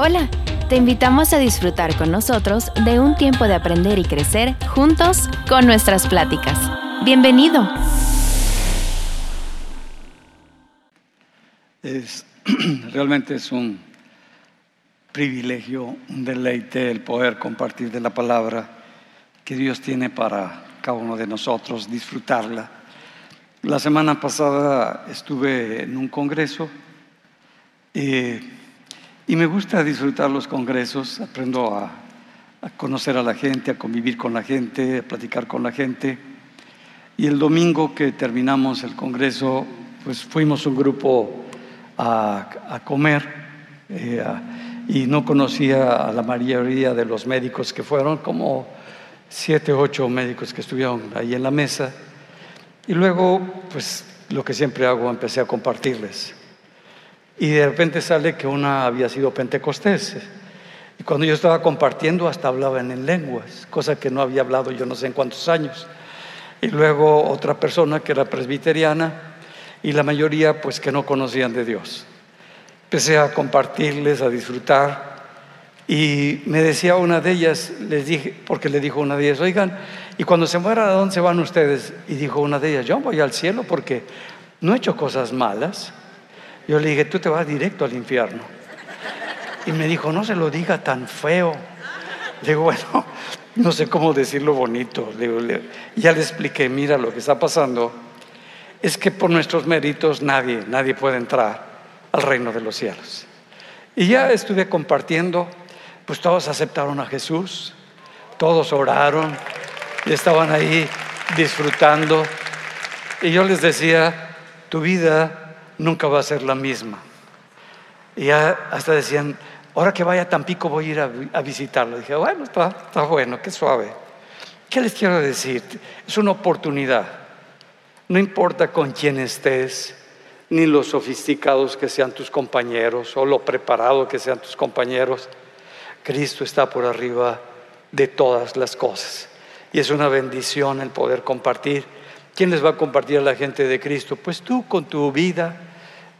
Hola, te invitamos a disfrutar con nosotros de un tiempo de aprender y crecer juntos con nuestras pláticas. Bienvenido. Es, realmente es un privilegio, un deleite el poder compartir de la palabra que Dios tiene para cada uno de nosotros, disfrutarla. La semana pasada estuve en un congreso eh, y me gusta disfrutar los congresos, aprendo a, conocer a la gente, a convivir con la gente, a platicar con la gente. Y el domingo que terminamos el congreso, pues fuimos un grupo a, comer eh, y no conocía a la mayoría de los médicos que fueron, como siete, ocho médicos que estuvieron ahí en la mesa. Y luego, pues lo que siempre hago, empecé a compartirles. Y de repente sale que una había sido pentecostés. Y cuando yo estaba compartiendo, hasta hablaban en lenguas, cosa que no había hablado yo no sé en cuántos años. Y luego otra persona que era presbiteriana y la mayoría pues que no conocían de Dios. Empecé a compartirles, a disfrutar y me decía una de ellas, les dije, porque le dijo una de ellas, oigan, y cuando se muera, ¿a dónde se van ustedes? Y dijo una de ellas, yo voy al cielo porque no he hecho cosas malas. Yo le dije, tú te vas directo al infierno. Y me dijo, no se lo diga tan feo. Le digo, bueno, no sé cómo decirlo bonito. ya le expliqué, mira lo que está pasando es que por nuestros méritos nadie, nadie puede entrar al reino de los cielos. Y ya estuve compartiendo, pues todos aceptaron a Jesús, todos oraron y estaban ahí disfrutando. Y yo les decía, tu vida nunca va a ser la misma. Y ya hasta decían, ahora que vaya a Tampico voy a ir a, visitarlo. dije, bueno, está, está bueno, qué suave. ¿Qué les quiero decir? Es una oportunidad no importa con quién estés, ni lo sofisticados que sean tus compañeros o lo preparado que sean tus compañeros, Cristo está por arriba de todas las cosas. Y es una bendición el poder compartir. ¿Quién les va a compartir a la gente de Cristo? Pues tú con tu vida,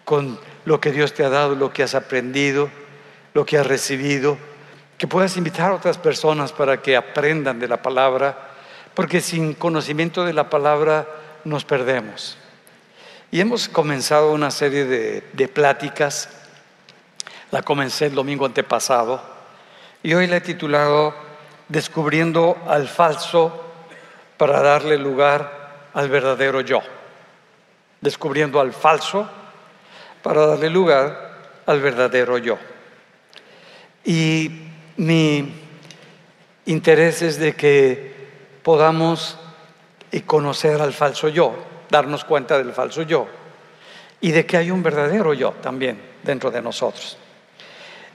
con lo que Dios te ha dado, lo que has aprendido, lo que has recibido, que puedas invitar a otras personas para que aprendan de la palabra, porque sin conocimiento de la palabra nos perdemos. Y hemos comenzado una serie de, pláticas, la comencé el domingo antepasado, y hoy la he titulado Descubriendo al falso para darle lugar al verdadero yo. Descubriendo al falso para darle lugar al verdadero yo. Y mi interés es de que podamos y conocer al falso yo, darnos cuenta del falso yo y de que hay un verdadero yo también dentro de nosotros.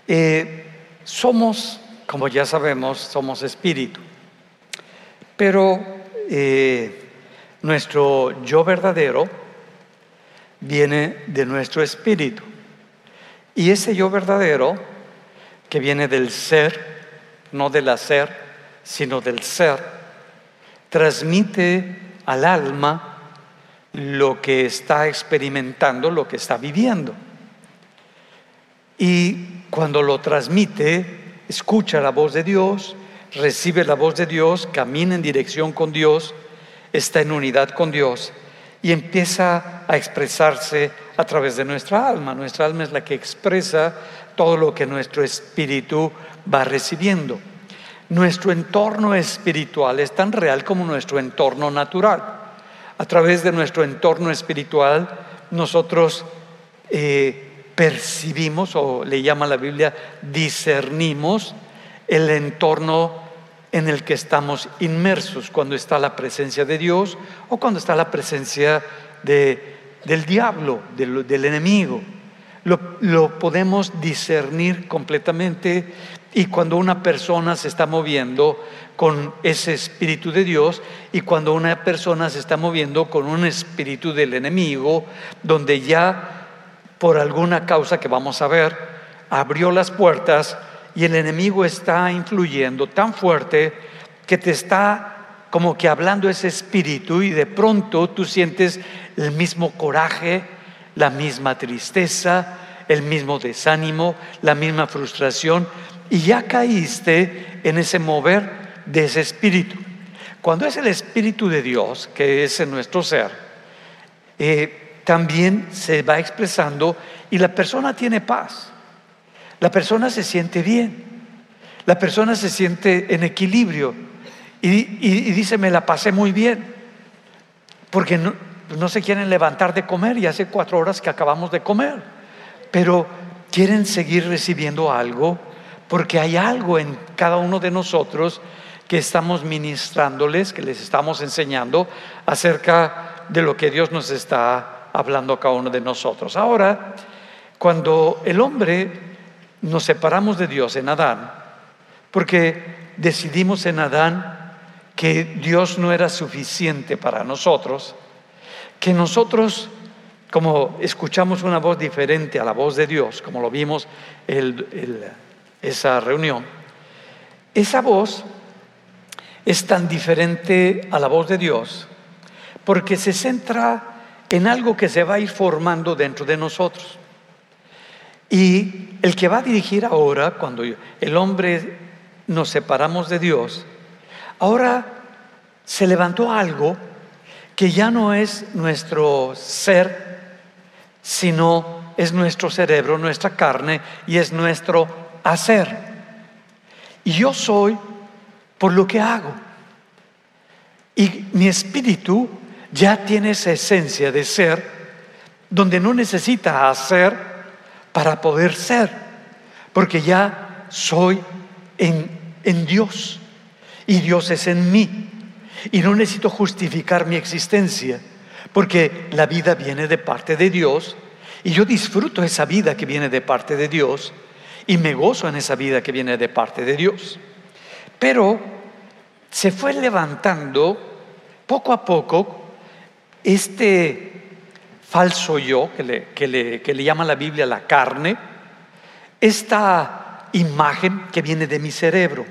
Eh, somos, como ya sabemos, somos espíritu, pero eh, nuestro yo verdadero viene de nuestro espíritu. Y ese yo verdadero, que viene del ser, no del hacer, sino del ser, transmite al alma lo que está experimentando, lo que está viviendo. Y cuando lo transmite, escucha la voz de Dios, recibe la voz de Dios, camina en dirección con Dios, está en unidad con Dios y empieza a expresarse a través de nuestra alma. Nuestra alma es la que expresa todo lo que nuestro espíritu va recibiendo. Nuestro entorno espiritual es tan real como nuestro entorno natural. A través de nuestro entorno espiritual nosotros eh, percibimos, o le llama la Biblia, discernimos el entorno en el que estamos inmersos cuando está la presencia de Dios o cuando está la presencia del diablo, del, enemigo. lo, podemos discernir completamente y cuando una persona se está moviendo con ese espíritu de Dios y cuando una persona se está moviendo con un espíritu del enemigo, donde ya por alguna causa que vamos a ver, abrió las puertas y el enemigo está influyendo tan fuerte que te está como que hablando ese espíritu y de pronto tú sientes el mismo coraje, la misma tristeza, el mismo desánimo, la misma frustración y ya caíste en ese mover de ese espíritu. Cuando es el espíritu de Dios, que es en nuestro ser, eh, también se va expresando y la persona tiene paz. La persona se siente bien. La persona se siente en equilibrio y, dice, me la pasé muy bien. Porque no, no se quieren levantar de comer y hace cuatro horas que acabamos de comer. Pero quieren seguir recibiendo algo porque hay algo en cada uno de nosotros que estamos ministrándoles, que les estamos enseñando acerca de lo que Dios nos está hablando a cada uno de nosotros. Ahora, cuando el hombre nos separamos de Dios en Adán, porque decidimos en Adán que Dios no era suficiente para nosotros, que nosotros, como escuchamos una voz diferente a la voz de Dios, como lo vimos en esa reunión, esa voz es tan diferente a la voz de Dios porque se centra en algo que se va a ir formando dentro de nosotros. Y el que va a dirigir ahora, cuando el hombre nos separamos de Dios, ahora se levantó algo que ya no es nuestro ser, sino es nuestro cerebro, nuestra carne y es nuestro hacer. Y yo soy por lo que hago. Y mi espíritu ya tiene esa esencia de ser, donde no necesita hacer para poder ser, porque ya soy en, en Dios y Dios es en mí. Y no necesito justificar mi existencia, porque la vida viene de parte de Dios y yo disfruto esa vida que viene de parte de Dios y me gozo en esa vida que viene de parte de Dios. Pero se fue levantando poco a poco este falso yo, que le, que le, que le llama la Biblia la carne, esta imagen que viene de mi cerebro.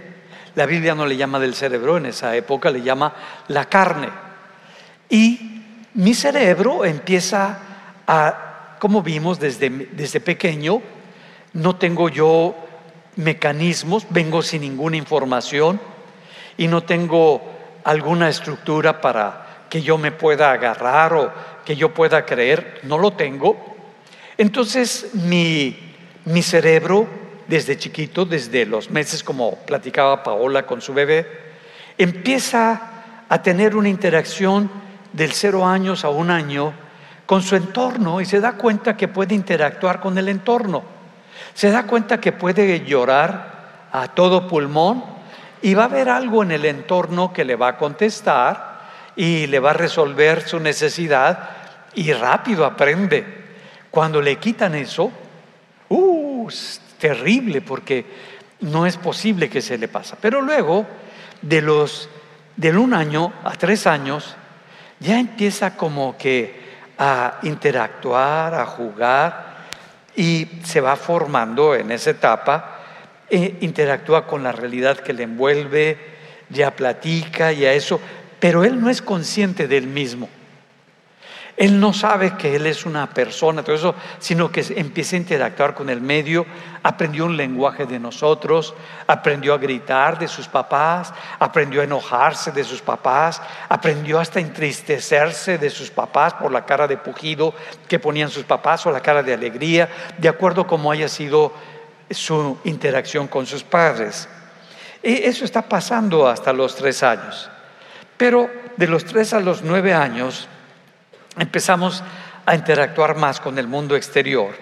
La Biblia no le llama del cerebro, en esa época le llama la carne. Y mi cerebro empieza a, como vimos desde, desde pequeño, no tengo yo mecanismos, vengo sin ninguna información y no tengo alguna estructura para que yo me pueda agarrar o que yo pueda creer, no lo tengo. Entonces mi, mi cerebro, desde chiquito, desde los meses como platicaba Paola con su bebé, empieza a tener una interacción del cero años a un año con su entorno y se da cuenta que puede interactuar con el entorno se da cuenta que puede llorar a todo pulmón y va a haber algo en el entorno que le va a contestar y le va a resolver su necesidad y rápido aprende. Cuando le quitan eso, uh, es terrible porque no es posible que se le pasa. Pero luego, de los del un año a tres años, ya empieza como que a interactuar, a jugar, y se va formando en esa etapa, e interactúa con la realidad que le envuelve, ya platica, ya eso, pero él no es consciente del mismo. Él no sabe que él es una persona, todo eso, sino que empieza a interactuar con el medio, aprendió un lenguaje de nosotros, aprendió a gritar de sus papás, aprendió a enojarse de sus papás, aprendió hasta entristecerse de sus papás por la cara de pujido que ponían sus papás o la cara de alegría, de acuerdo a cómo haya sido su interacción con sus padres. Y eso está pasando hasta los tres años. Pero de los tres a los nueve años, empezamos a interactuar más con el mundo exterior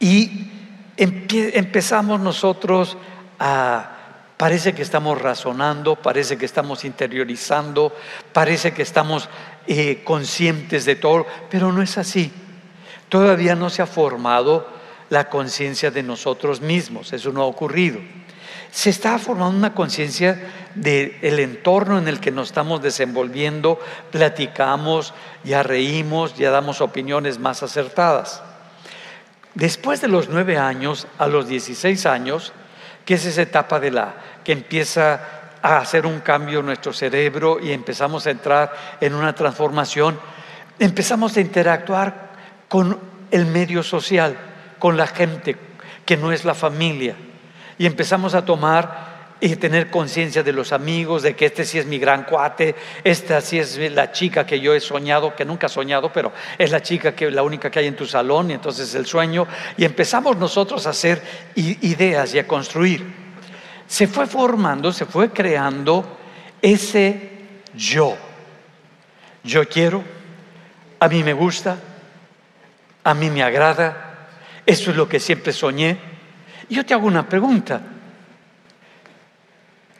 y empezamos nosotros a, parece que estamos razonando, parece que estamos interiorizando, parece que estamos eh, conscientes de todo, pero no es así. Todavía no se ha formado la conciencia de nosotros mismos, eso no ha ocurrido se está formando una conciencia del entorno en el que nos estamos desenvolviendo, platicamos, ya reímos, ya damos opiniones más acertadas. Después de los nueve años, a los 16 años, que es esa etapa de la que empieza a hacer un cambio en nuestro cerebro y empezamos a entrar en una transformación, empezamos a interactuar con el medio social con la gente que no es la familia. Y empezamos a tomar y tener conciencia de los amigos, de que este sí es mi gran cuate, esta sí es la chica que yo he soñado, que nunca he soñado, pero es la chica que la única que hay en tu salón, y entonces el sueño, y empezamos nosotros a hacer ideas y a construir. Se fue formando, se fue creando ese yo. Yo quiero, a mí me gusta, a mí me agrada, eso es lo que siempre soñé. Yo te hago una pregunta.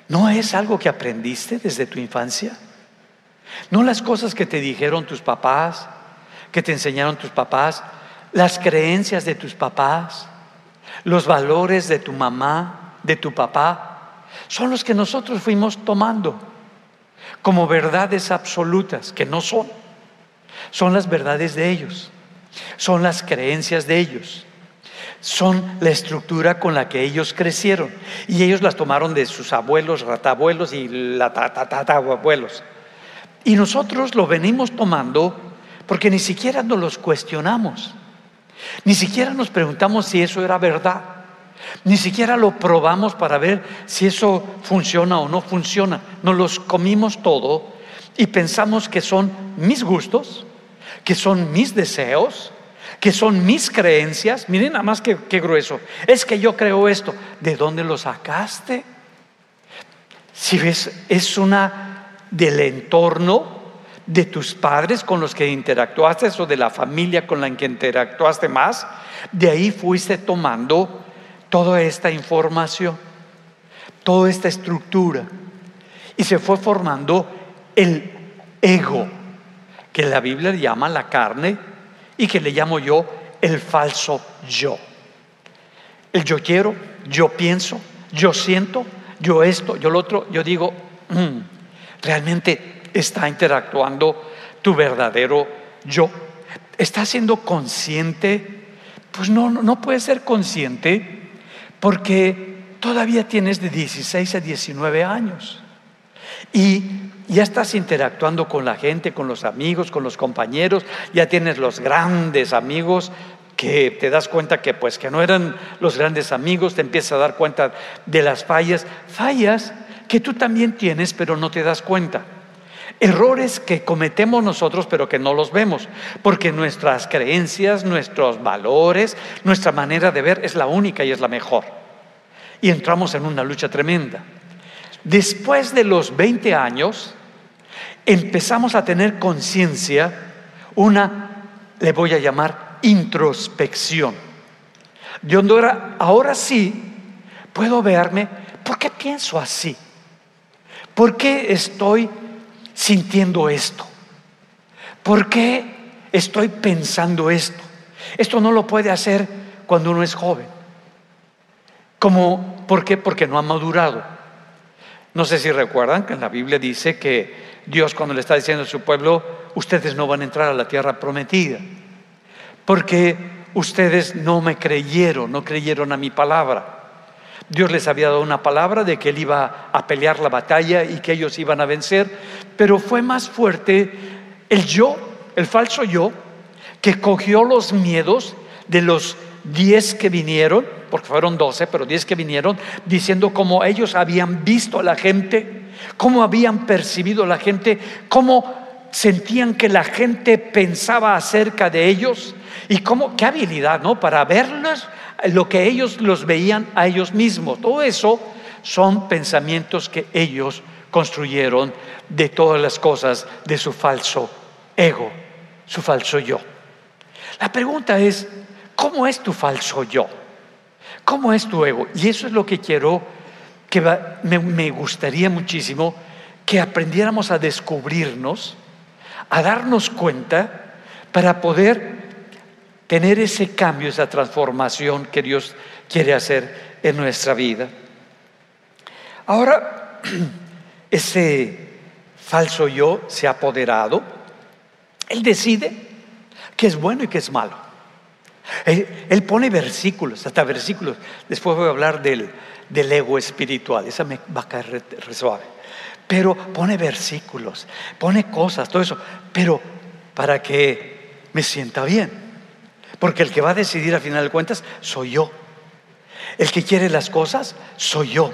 ¿No es algo que aprendiste desde tu infancia? ¿No las cosas que te dijeron tus papás, que te enseñaron tus papás, las creencias de tus papás, los valores de tu mamá, de tu papá, son los que nosotros fuimos tomando como verdades absolutas, que no son. Son las verdades de ellos, son las creencias de ellos son la estructura con la que ellos crecieron. Y ellos las tomaron de sus abuelos, ratabuelos y la abuelos. Y nosotros lo venimos tomando porque ni siquiera nos los cuestionamos. Ni siquiera nos preguntamos si eso era verdad. Ni siquiera lo probamos para ver si eso funciona o no funciona. Nos los comimos todo y pensamos que son mis gustos, que son mis deseos, que son mis creencias. Miren nada más que, grueso. Es que yo creo esto. ¿De dónde lo sacaste? Si ves, es una del entorno de tus padres con los que interactuaste o de la familia con la que interactuaste más. De ahí fuiste tomando toda esta información, toda esta estructura. Y se fue formando el ego, que la Biblia llama la carne y que le llamo yo el falso yo. El yo quiero, yo pienso, yo siento, yo esto, yo lo otro, yo digo, mm, realmente está interactuando tu verdadero yo. ¿Está siendo consciente? Pues no, no puede ser consciente porque todavía tienes de 16 a 19 años. Y ya estás interactuando con la gente, con los amigos, con los compañeros, ya tienes los grandes amigos que te das cuenta que pues que no eran los grandes amigos, te empiezas a dar cuenta de las fallas, fallas que tú también tienes pero no te das cuenta. Errores que cometemos nosotros pero que no los vemos, porque nuestras creencias, nuestros valores, nuestra manera de ver es la única y es la mejor. Y entramos en una lucha tremenda. Después de los 20 años, empezamos a tener conciencia, una, le voy a llamar introspección. De ahora, ahora sí puedo verme, ¿por qué pienso así? ¿Por qué estoy sintiendo esto? ¿Por qué estoy pensando esto? Esto no lo puede hacer cuando uno es joven. Como, ¿Por qué? Porque no ha madurado. No sé si recuerdan que en la Biblia dice que Dios cuando le está diciendo a su pueblo, ustedes no van a entrar a la tierra prometida, porque ustedes no me creyeron, no creyeron a mi palabra. Dios les había dado una palabra de que Él iba a pelear la batalla y que ellos iban a vencer, pero fue más fuerte el yo, el falso yo, que cogió los miedos de los diez que vinieron, porque fueron doce, pero diez que vinieron, diciendo cómo ellos habían visto a la gente, cómo habían percibido a la gente, cómo sentían que la gente pensaba acerca de ellos y cómo, qué habilidad, ¿no? Para verlos, lo que ellos los veían a ellos mismos. Todo eso son pensamientos que ellos construyeron de todas las cosas de su falso ego, su falso yo. La pregunta es, ¿Cómo es tu falso yo? ¿Cómo es tu ego? Y eso es lo que quiero, que me, gustaría muchísimo que aprendiéramos a descubrirnos, a darnos cuenta para poder tener ese cambio, esa transformación que Dios quiere hacer en nuestra vida. Ahora, ese falso yo se ha apoderado, él decide qué es bueno y qué es malo. Él, pone versículos, hasta versículos. Después voy a hablar del, ego espiritual, esa me va a caer re, suave. Pero pone versículos, pone cosas, todo eso, pero para que me sienta bien, Porque el que va a decidir al final de cuentas soy yo. El que quiere las cosas soy yo.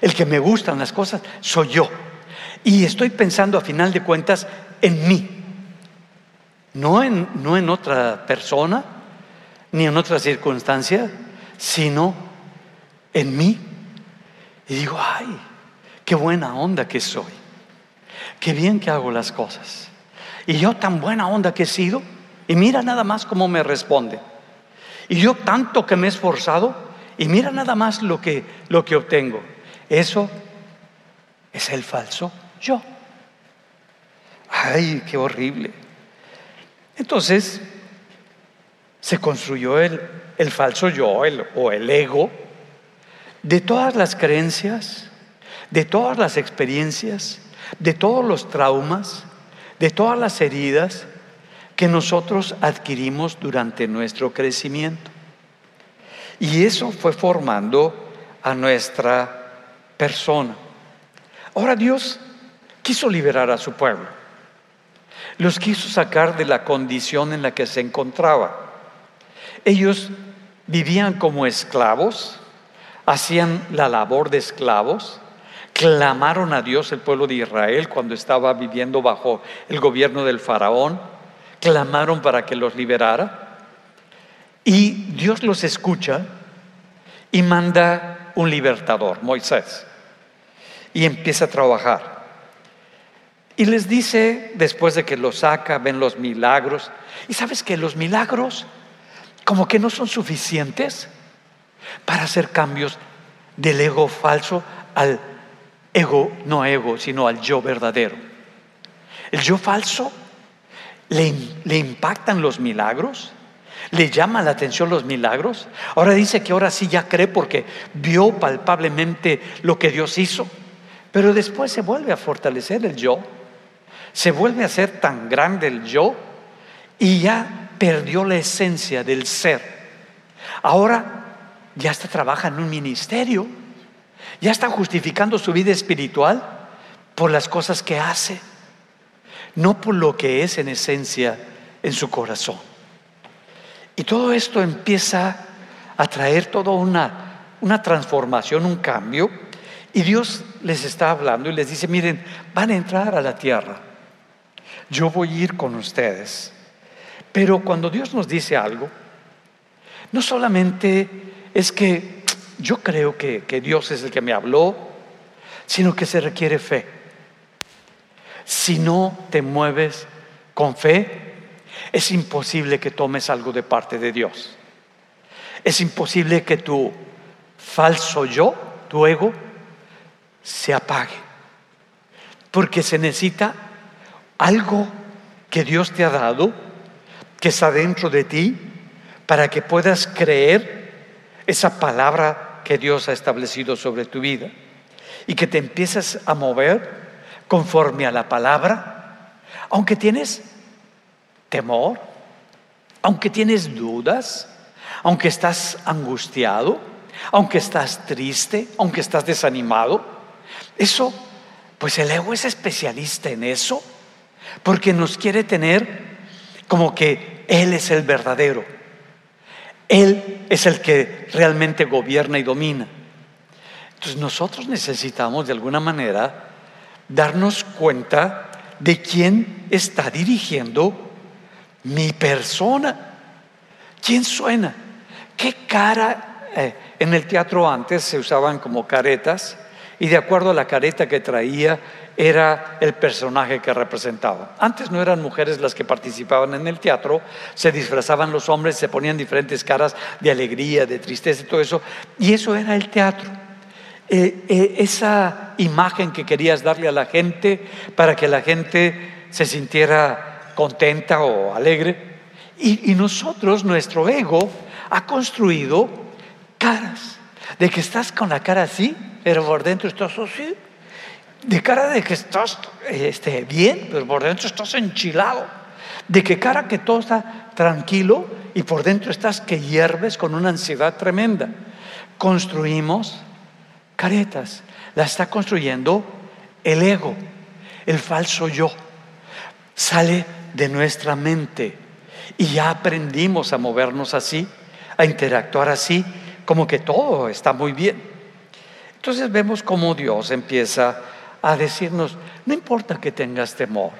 El que me gustan las cosas soy yo. Y estoy pensando a final de cuentas en mí. No en, no en otra persona, ni en otra circunstancia, sino en mí. Y digo, ay, qué buena onda que soy. Qué bien que hago las cosas. Y yo tan buena onda que he sido. Y mira nada más cómo me responde. Y yo tanto que me he esforzado. Y mira nada más lo que, lo que obtengo. Eso es el falso yo. Ay, qué horrible. Entonces, se construyó el, el falso yo el, o el ego de todas las creencias, de todas las experiencias, de todos los traumas, de todas las heridas que nosotros adquirimos durante nuestro crecimiento. Y eso fue formando a nuestra persona. Ahora Dios quiso liberar a su pueblo. Los quiso sacar de la condición en la que se encontraba. Ellos vivían como esclavos, hacían la labor de esclavos, clamaron a Dios el pueblo de Israel cuando estaba viviendo bajo el gobierno del faraón, clamaron para que los liberara y Dios los escucha y manda un libertador, Moisés, y empieza a trabajar. Y les dice, después de que los saca, ven los milagros, y sabes que los milagros como que no son suficientes para hacer cambios del ego falso al ego, no ego, sino al yo verdadero. El yo falso le, le impactan los milagros, le llama la atención los milagros. Ahora dice que ahora sí ya cree porque vio palpablemente lo que Dios hizo, pero después se vuelve a fortalecer el yo, se vuelve a ser tan grande el yo y ya perdió la esencia del ser. Ahora ya está trabaja en un ministerio ya está justificando su vida espiritual por las cosas que hace, no por lo que es en esencia en su corazón. Y todo esto empieza a traer toda una, una transformación, un cambio. Y Dios les está hablando y les dice, miren, van a entrar a la tierra. Yo voy a ir con ustedes. Pero cuando Dios nos dice algo, no solamente es que yo creo que, Dios es el que me habló, sino que se requiere fe. Si no te mueves con fe, es imposible que tomes algo de parte de Dios. Es imposible que tu falso yo, tu ego, se apague. Porque se necesita algo que Dios te ha dado, que está dentro de ti, para que puedas creer esa palabra que Dios ha establecido sobre tu vida y que te empiezas a mover conforme a la palabra, aunque tienes temor, aunque tienes dudas, aunque estás angustiado, aunque estás triste, aunque estás desanimado, eso, pues el ego es especialista en eso, porque nos quiere tener como que Él es el verdadero. Él es el que realmente gobierna y domina. Entonces nosotros necesitamos de alguna manera darnos cuenta de quién está dirigiendo mi persona. ¿Quién suena? ¿Qué cara? Eh, en el teatro antes se usaban como caretas y de acuerdo a la careta que traía era el personaje que representaba. Antes no eran mujeres las que participaban en el teatro, se disfrazaban los hombres, se ponían diferentes caras de alegría, de tristeza y todo eso, y eso era el teatro. Eh, eh, esa imagen que querías darle a la gente para que la gente se sintiera contenta o alegre. Y, y nosotros, nuestro ego, ha construido caras, de que estás con la cara así, pero por dentro estás así de cara de que estás este, bien, pero por dentro estás enchilado. De que cara que todo está tranquilo y por dentro estás que hierves con una ansiedad tremenda. Construimos caretas. La está construyendo el ego, el falso yo. Sale de nuestra mente Y ya aprendimos a movernos así, a interactuar así, como que todo está muy bien. Entonces vemos cómo Dios empieza a decirnos, no importa que tengas temor,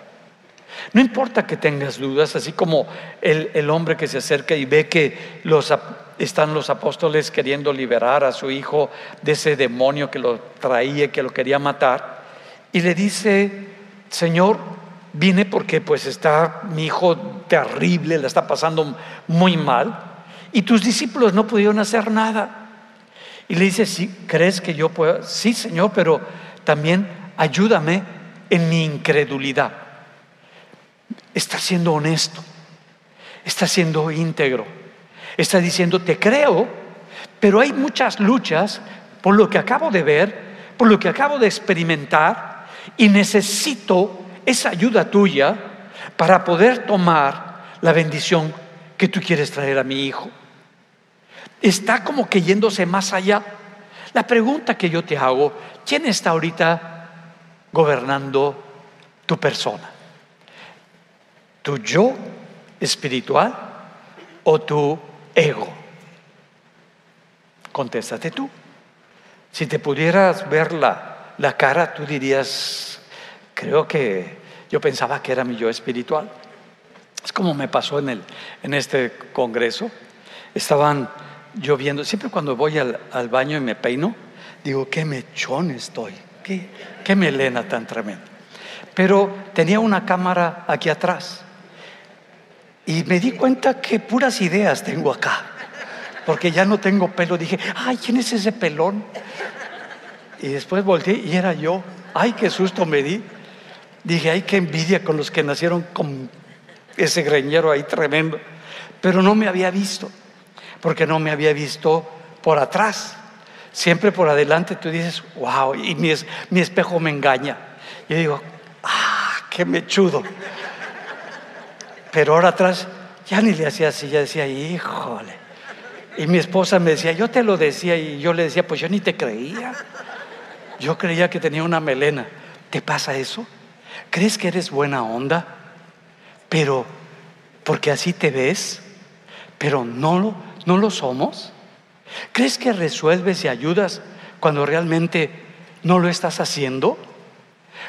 no importa que tengas dudas, así como el, hombre que se acerca y ve que los, están los apóstoles queriendo liberar a su hijo de ese demonio que lo traía, que lo quería matar, y le dice, Señor, vine porque pues está mi hijo terrible, le está pasando muy mal, y tus discípulos no pudieron hacer nada. Y le dice, sí, ¿crees que yo puedo? Sí, Señor, pero también ayúdame en mi incredulidad. Está siendo honesto, está siendo íntegro, está diciendo, te creo, pero hay muchas luchas por lo que acabo de ver, por lo que acabo de experimentar, y necesito esa ayuda tuya para poder tomar la bendición que tú quieres traer a mi hijo. Está como que yéndose más allá. La pregunta que yo te hago, ¿quién está ahorita gobernando tu persona? ¿Tu yo espiritual o tu ego? Contéstate tú. Si te pudieras ver la, la cara, tú dirías, creo que yo pensaba que era mi yo espiritual. Es como me pasó en, el, en este congreso. Estaban lloviendo. Siempre cuando voy al, baño y me peino, digo, qué mechón estoy, qué, melena tan tremenda. Pero tenía una cámara aquí atrás. Y me di cuenta que puras ideas tengo acá. Porque ya no tengo pelo. Dije, ay, ¿quién es ese pelón? Y después volteé y era yo. Ay, qué susto me di. Dije, ay, qué envidia con los que nacieron con ese greñero ahí tremendo. Pero no me había visto, porque no me había visto por atrás. Siempre por adelante tú dices, wow, y mi, espejo me engaña. Yo digo, ah, qué mechudo. Pero ahora atrás ya ni le hacía así, ya decía, híjole. Y mi esposa me decía, yo te lo decía, y yo le decía, pues yo ni te creía. Yo creía que tenía una melena. ¿Te pasa eso? ¿Crees que eres buena onda? Pero porque así te ves, pero no no lo somos. ¿Crees que resuelves y ayudas cuando realmente no lo estás haciendo?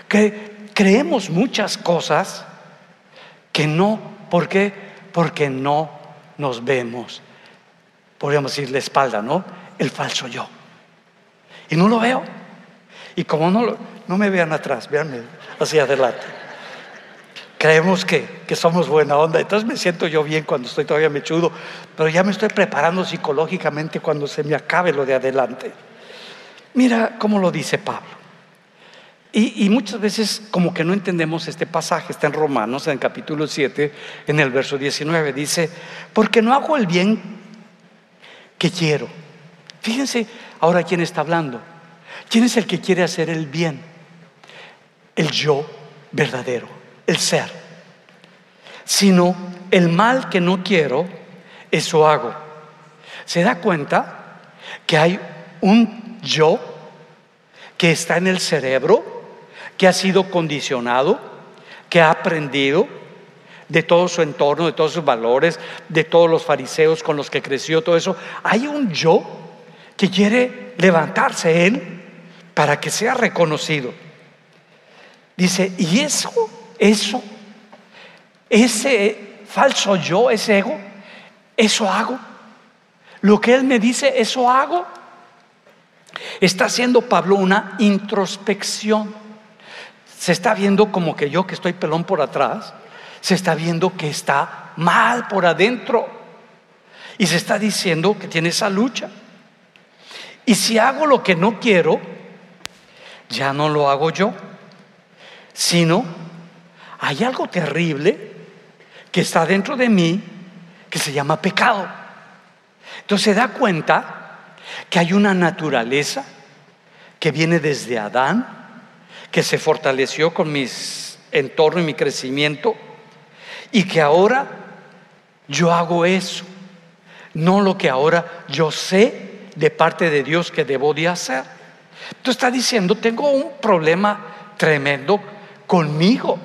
Que creemos muchas cosas que no, ¿por qué? Porque no nos vemos. Podríamos decir la espalda, ¿no? El falso yo. Y no lo veo. Y como no, lo, no me vean atrás, veanme hacia adelante. Creemos que, que, somos buena onda, entonces me siento yo bien cuando estoy todavía mechudo, pero ya me estoy preparando psicológicamente cuando se me acabe lo de adelante. Mira cómo lo dice Pablo. Y, y, muchas veces como que no entendemos este pasaje, está en Romanos, en el capítulo 7, en el verso 19, dice, porque no hago el bien que quiero. Fíjense ahora quién está hablando. ¿Quién es el que quiere hacer el bien? el yo verdadero, el ser, sino el mal que no quiero, eso hago. ¿Se da cuenta que hay un yo que está en el cerebro, que ha sido condicionado, que ha aprendido de todo su entorno, de todos sus valores, de todos los fariseos con los que creció, todo eso? Hay un yo que quiere levantarse él para que sea reconocido. Dice, y eso, eso, ese falso yo, ese ego, eso hago. Lo que él me dice, eso hago. Está haciendo Pablo una introspección. Se está viendo como que yo que estoy pelón por atrás, se está viendo que está mal por adentro. Y se está diciendo que tiene esa lucha. Y si hago lo que no quiero, ya no lo hago yo sino hay algo terrible que está dentro de mí que se llama pecado. Entonces se da cuenta que hay una naturaleza que viene desde Adán, que se fortaleció con mi entorno y mi crecimiento, y que ahora yo hago eso, no lo que ahora yo sé de parte de Dios que debo de hacer. Entonces está diciendo, tengo un problema tremendo conmigo,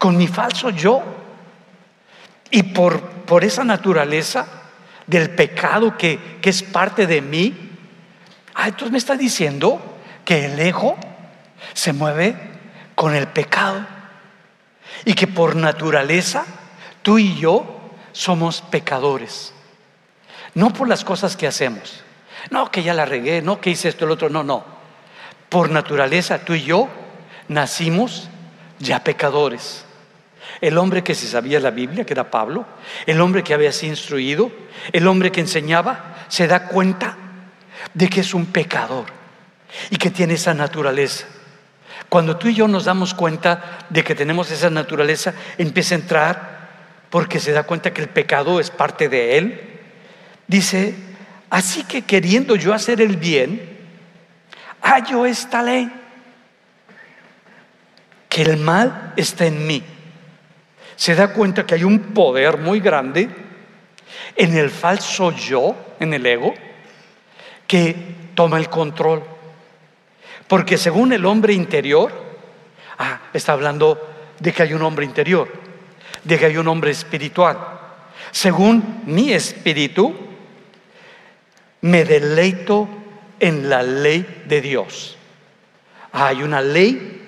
con mi falso yo. Y por, por esa naturaleza del pecado que, que es parte de mí, ah, entonces me está diciendo que el ego se mueve con el pecado y que por naturaleza tú y yo somos pecadores. No por las cosas que hacemos. No, que ya la regué, no, que hice esto, el otro, no, no. Por naturaleza tú y yo nacimos ya pecadores. El hombre que se sabía la Biblia, que era Pablo, el hombre que había sido instruido, el hombre que enseñaba, se da cuenta de que es un pecador y que tiene esa naturaleza. Cuando tú y yo nos damos cuenta de que tenemos esa naturaleza, empieza a entrar porque se da cuenta que el pecado es parte de él. Dice, así que queriendo yo hacer el bien, hallo esta ley, que el mal está en mí. Se da cuenta que hay un poder muy grande en el falso yo, en el ego, que toma el control. Porque según el hombre interior, ah, está hablando de que hay un hombre interior, de que hay un hombre espiritual. Según mi espíritu, me deleito en la ley de Dios. Hay una ley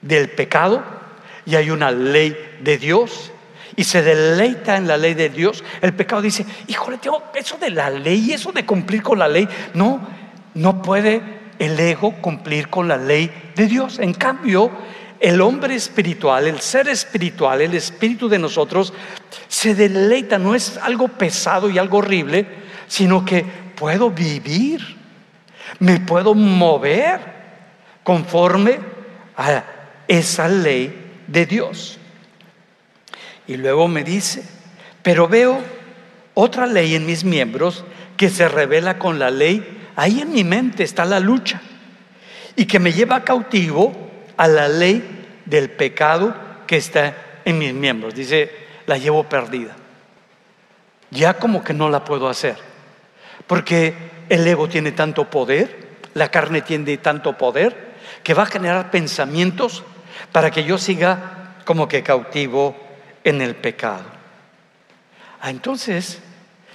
del pecado y hay una ley de Dios. Y se deleita en la ley de Dios. El pecado dice, híjole, tío, eso de la ley, eso de cumplir con la ley, no, no puede el ego cumplir con la ley de Dios. En cambio, el hombre espiritual, el ser espiritual, el espíritu de nosotros, se deleita, no es algo pesado y algo horrible, sino que puedo vivir, me puedo mover conforme a esa ley de Dios. Y luego me dice, pero veo otra ley en mis miembros que se revela con la ley, ahí en mi mente está la lucha, y que me lleva cautivo a la ley del pecado que está en mis miembros. Dice, la llevo perdida. Ya como que no la puedo hacer, porque el ego tiene tanto poder, la carne tiene tanto poder, que va a generar pensamientos para que yo siga como que cautivo en el pecado. Ah, entonces,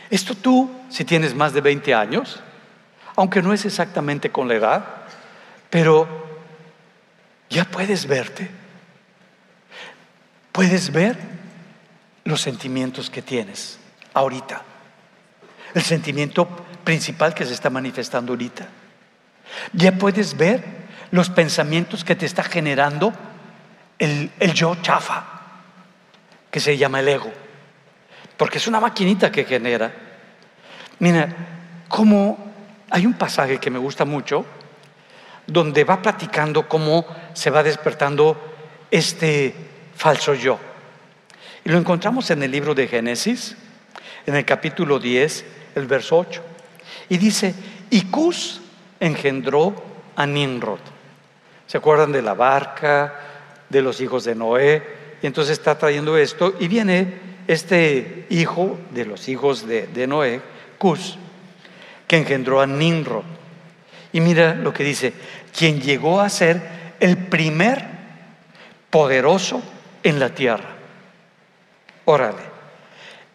esto tú, si tienes más de 20 años, aunque no es exactamente con la edad, pero ya puedes verte, puedes ver los sentimientos que tienes ahorita, el sentimiento principal que se está manifestando ahorita. Ya puedes ver los pensamientos que te está generando el, yo chafa, que se llama el ego, porque es una maquinita que genera. Mira, como hay un pasaje que me gusta mucho, donde va platicando cómo se va despertando este falso yo. Y lo encontramos en el libro de Génesis, en el capítulo 10, el verso 8. Y dice, y Cus engendró a Nimrod. ¿Se acuerdan de la barca, de los hijos de Noé? Y entonces está trayendo esto y viene este hijo de los hijos de, de Noé, Cus, que engendró a Nimrod. Y mira lo que dice, quien llegó a ser el primer poderoso en la tierra. Órale.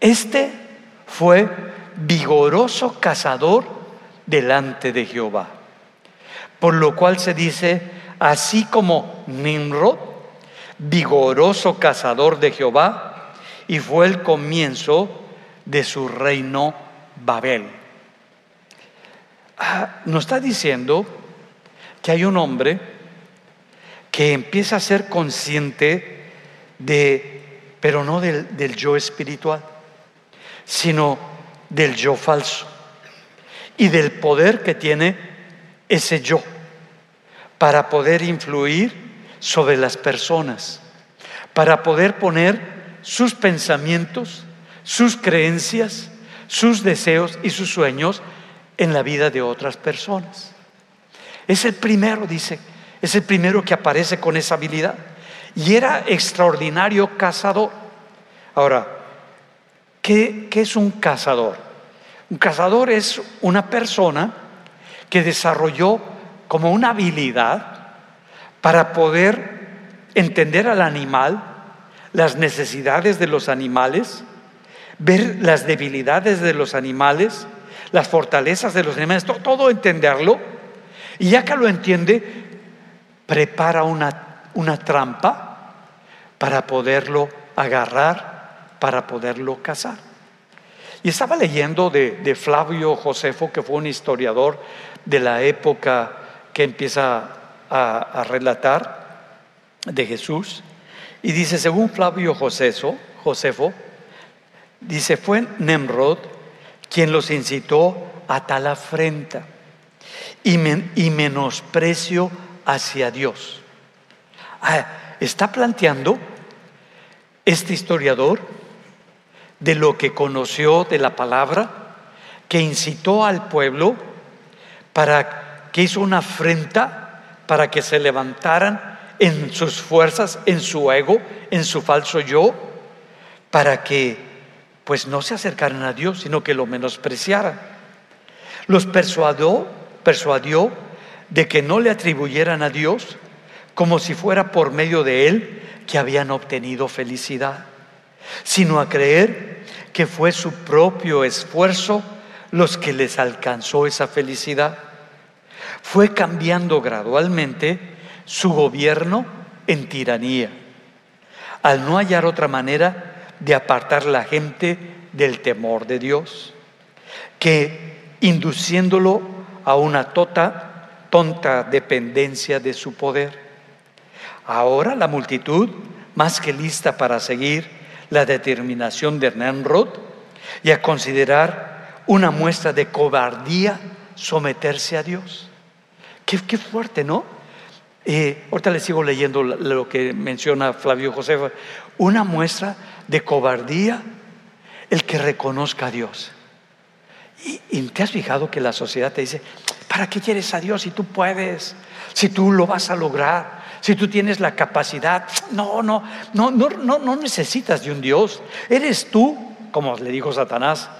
Este fue vigoroso cazador delante de Jehová. Por lo cual se dice, así como Nimrod, vigoroso cazador de Jehová, y fue el comienzo de su reino Babel. Ah, nos está diciendo que hay un hombre que empieza a ser consciente de, pero no del, del yo espiritual, sino del yo falso y del poder que tiene ese yo para poder influir sobre las personas, para poder poner sus pensamientos, sus creencias, sus deseos y sus sueños en la vida de otras personas. Es el primero, dice, es el primero que aparece con esa habilidad. Y era extraordinario cazador. Ahora, ¿qué, qué es un cazador? Un cazador es una persona que desarrolló como una habilidad para poder entender al animal, las necesidades de los animales ver las debilidades de los animales, las fortalezas de los animales, todo, entenderlo. Y ya que lo entiende, prepara una, una trampa para poderlo agarrar, para poderlo cazar. Y estaba leyendo de, Flavio Josefo, que fue un historiador de la época que empieza a, relatar de Jesús. Y dice, según Flavio Josefo, Josefo dice, fue Nemrod quien los incitó a tal afrenta y, y menosprecio hacia Dios. Ah, está planteando este historiador de lo que conoció de la palabra, que incitó al pueblo para que hizo una afrenta para que se levantaran en sus fuerzas, en su ego, en su falso yo, para que pues no se acercaran a Dios, sino que lo menospreciaran. Los persuadió, persuadió de que no le atribuyeran a Dios como si fuera por medio de él que habían obtenido felicidad, sino a creer que fue su propio esfuerzo los que les alcanzó esa felicidad. Fue cambiando gradualmente su gobierno en tiranía, al no hallar otra manera de apartar la gente del temor de Dios, que induciéndolo a una tota, tonta dependencia de su poder. Ahora la multitud, más que lista para seguir la determinación de Nemrod y a considerar una muestra de cobardía someterse a Dios. Qué, qué fuerte, ¿no? Eh, ahorita les sigo leyendo lo que menciona Flavio Josefa. Una muestra de cobardía el que reconozca a Dios. Y, te has fijado que la sociedad te dice, ¿para qué quieres a Dios si tú puedes? Si tú lo vas a lograr, si tú tienes la capacidad. No, no, no, no, no, no necesitas de un Dios. Eres tú, como le dijo Satanás,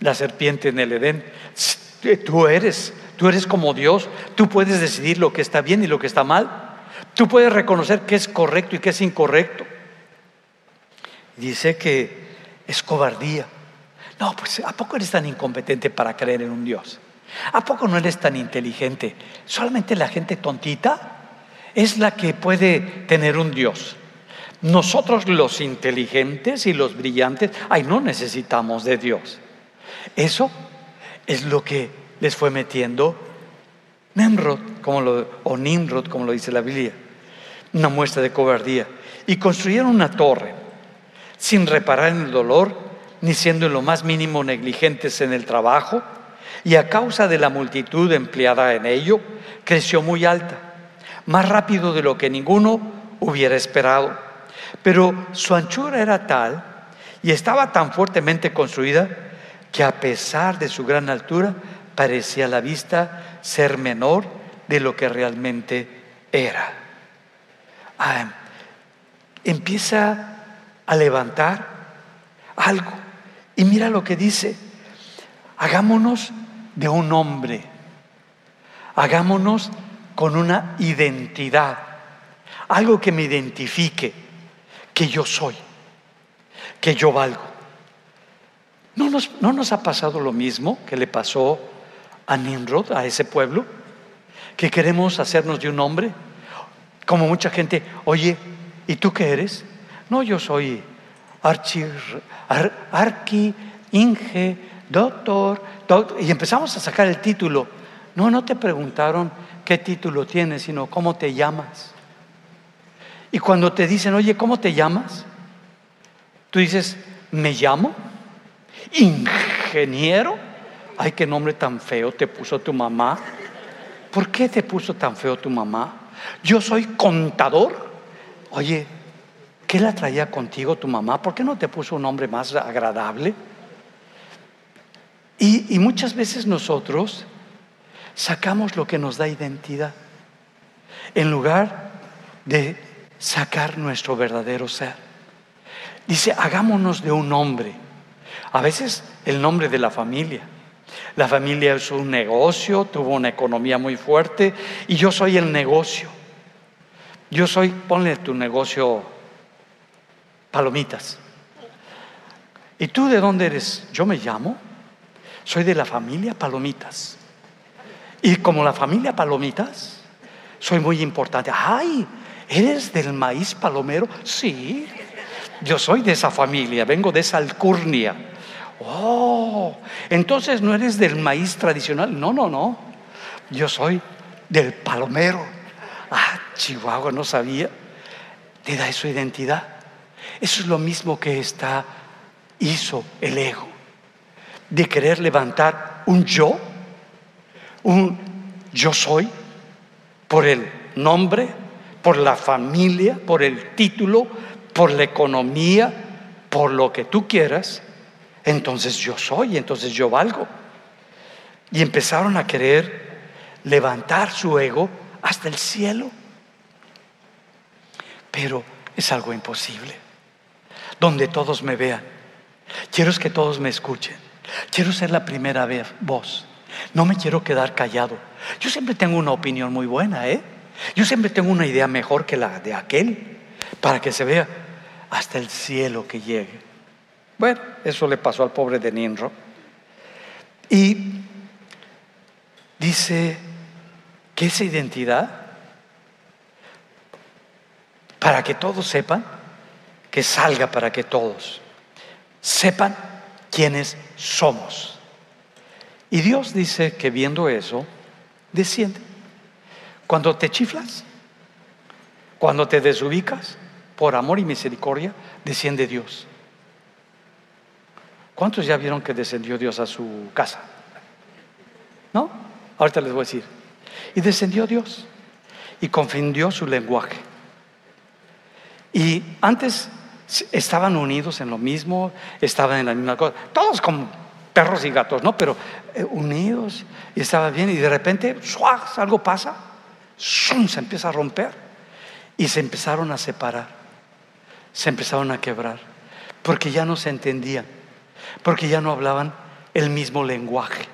la serpiente en el Edén. Tú eres Tú eres como Dios, tú puedes decidir lo que está bien y lo que está mal. Tú puedes reconocer qué es correcto y qué es incorrecto. Dice que es cobardía. No, pues ¿a poco eres tan incompetente para creer en un Dios? ¿A poco no eres tan inteligente? Solamente la gente tontita es la que puede tener un Dios. Nosotros los inteligentes y los brillantes, ay, no necesitamos de Dios. Eso es lo que les fue metiendo Nemrod, como lo, o Nimrod, como lo dice la Biblia, una muestra de cobardía. Y construyeron una torre sin reparar en el dolor, ni siendo en lo más mínimo negligentes en el trabajo, y a causa de la multitud empleada en ello, creció muy alta, más rápido de lo que ninguno hubiera esperado. Pero su anchura era tal y estaba tan fuertemente construida que a pesar de su gran altura, parecía a la vista ser menor de lo que realmente era. Ah, empieza a levantar algo. Y mira lo que dice, hagámonos de un hombre, hagámonos con una identidad, algo que me identifique, que yo soy, que yo valgo. ¿No nos, ¿No nos, ha pasado lo mismo que le pasó a Nimrod, a ese pueblo, que queremos hacernos de un hombre. Como mucha gente, oye, ¿y tú qué eres? No, yo soy archi, arqui, inge, doctor, y empezamos a sacar el título. No, no te preguntaron qué título tienes, sino cómo te llamas. Y cuando te dicen, oye, ¿cómo te llamas? Tú dices, me llamo ingeniero ay, qué nombre tan feo te puso tu mamá. ¿Por qué te puso tan feo tu mamá? Yo soy contador. Oye, ¿qué la traía contigo tu mamá? ¿Por qué no te puso un nombre más agradable? Y, muchas veces nosotros sacamos lo que nos da identidad en lugar de sacar nuestro verdadero ser. Dice, hagámonos de un nombre. A veces el nombre de la familia. La familia es un negocio, tuvo una economía muy fuerte y yo soy el negocio. Yo soy, ponle tu negocio palomitas. ¿Y tú de dónde eres? Yo me llamo, soy de la familia Palomitas. Y como la familia Palomitas, soy muy importante. ¡Ay! ¿Eres del maíz palomero? Sí. Yo soy de esa familia, vengo de esa alcurnia. Oh, entonces no eres del maíz tradicional. No, no, no. Yo soy del palomero. Ah, Chihuahua, no sabía. Te da su identidad. Eso es lo mismo que está, hizo el ego. De querer levantar un yo, un yo soy, por el nombre, por la familia, por el título, por la economía, por lo que tú quieras, entonces yo soy, entonces yo valgo. Y empezaron a querer levantar su ego hasta el cielo. Pero es algo imposible. Donde todos me vean. Quiero que todos me escuchen. Quiero ser la primera voz. No me quiero quedar callado. Yo siempre tengo una opinión muy buena, ¿eh? Yo siempre tengo una idea mejor que la de aquel, para que se vea hasta el cielo que llegue. Bueno, eso le pasó al pobre de Ninro. Y dice que esa identidad, para que todos sepan, que salga para que todos sepan quiénes somos. Y Dios dice que viendo eso, desciende. Cuando te chiflas, cuando te desubicas, por amor y misericordia, desciende Dios. ¿Cuántos ya vieron que descendió Dios a su casa? ¿No? Ahorita les voy a decir. Y descendió Dios y confundió su lenguaje. Y antes estaban unidos en lo mismo, estaban en la misma cosa, todos como perros y gatos, ¿no? Pero eh, unidos y estaba bien y de repente, algo pasa, se empieza a romper y se empezaron a separar, se empezaron a quebrar, porque ya no se entendían, porque ya no hablaban el mismo lenguaje.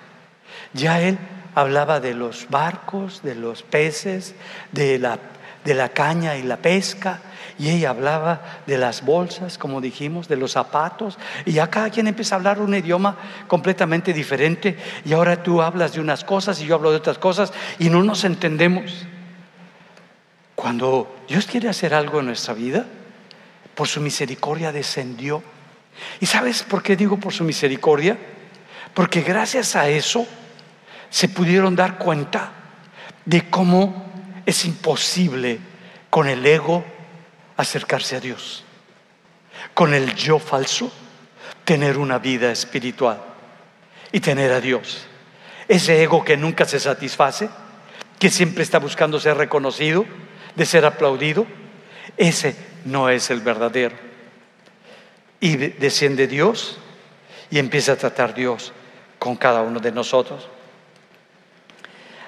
Ya él hablaba de los barcos, de los peces, de la, de la caña y la pesca, y ella hablaba de las bolsas, como dijimos, de los zapatos. Y ya cada quien empieza a hablar un idioma completamente diferente. Y ahora tú hablas de unas cosas y yo hablo de otras cosas y no nos entendemos. Cuando Dios quiere hacer algo en nuestra vida, por su misericordia descendió. ¿Y sabes por qué digo por su misericordia? Porque gracias a eso se pudieron dar cuenta de cómo es imposible con el ego acercarse a Dios. Con el yo falso, tener una vida espiritual y tener a Dios. Ese ego que nunca se satisface, que siempre está buscando ser reconocido, de ser aplaudido, ese no es el verdadero. Y desciende Dios y empieza a tratar Dios con cada uno de nosotros.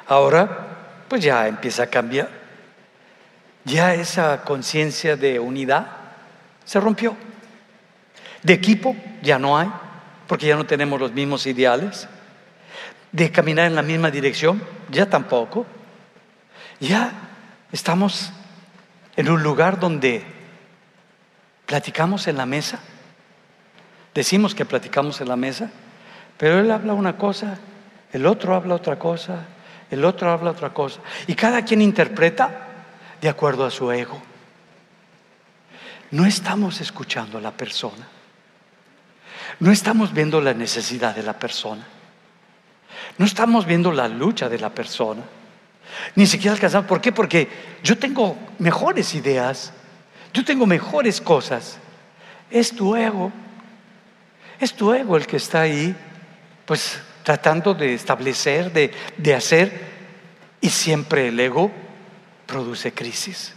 Ahora, pues ya empieza a cambiar ya esa conciencia de unidad se rompió. De equipo ya no hay, porque ya no tenemos los mismos ideales. De caminar en la misma dirección, ya tampoco. Ya estamos en un lugar donde platicamos en la mesa. Decimos que platicamos en la mesa, pero él habla una cosa, el otro habla otra cosa, el otro habla otra cosa. Y cada quien interpreta de acuerdo a su ego. No estamos escuchando a la persona. No estamos viendo la necesidad de la persona. No estamos viendo la lucha de la persona. Ni siquiera alcanzamos. ¿Por qué? Porque yo tengo mejores ideas. Yo tengo mejores cosas. Es tu ego. Es tu ego el que está ahí, pues tratando de establecer, de, de hacer. Y siempre el ego produce crisis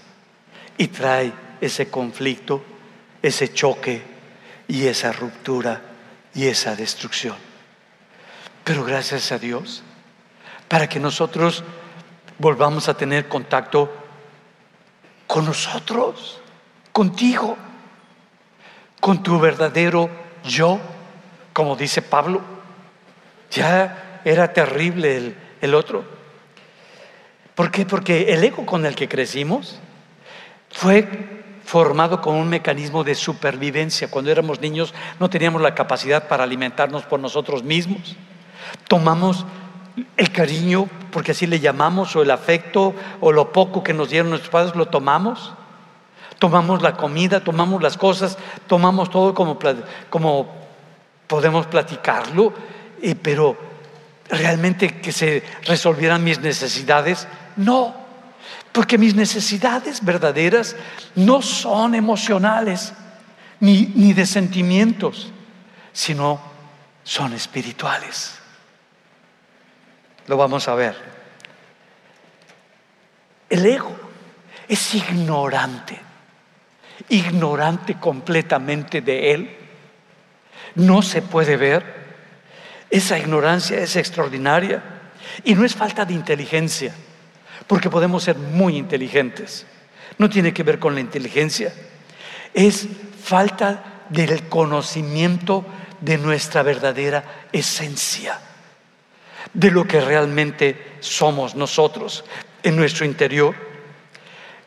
y trae ese conflicto, ese choque y esa ruptura y esa destrucción. Pero gracias a Dios, para que nosotros volvamos a tener contacto con nosotros, contigo, con tu verdadero yo, como dice Pablo. Ya era terrible el, el otro, ¿Por qué? Porque el ego con el que crecimos fue, formado con un mecanismo de supervivencia. Cuando éramos niños no teníamos la capacidad para alimentarnos por nosotros mismos. Tomamos el cariño, porque así le llamamos, o el afecto, o lo poco que nos dieron nuestros padres, lo tomamos. Tomamos la comida, tomamos las cosas, tomamos todo como, como podemos platicarlo, pero realmente que se resolvieran mis necesidades, no, porque mis necesidades verdaderas no son emocionales ni, ni de sentimientos, sino son espirituales. Lo vamos a ver. El ego es ignorante, ignorante completamente de él. No se puede ver. Esa ignorancia es extraordinaria y no es falta de inteligencia, porque podemos ser muy inteligentes. No tiene que ver con la inteligencia, es falta del conocimiento de nuestra verdadera esencia de lo que realmente somos nosotros en nuestro interior,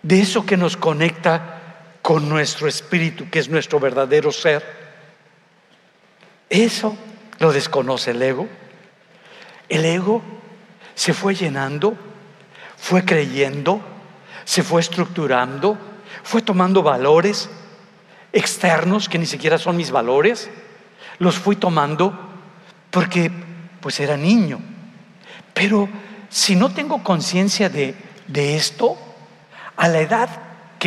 de eso que nos conecta con nuestro espíritu, que es nuestro verdadero ser. Eso lo desconoce el ego. El ego se fue llenando, fue creyendo, se fue estructurando, fue tomando valores externos que ni siquiera son mis valores, los fui tomando porque pues era niño pero si no tengo conciencia de, esto, a la edad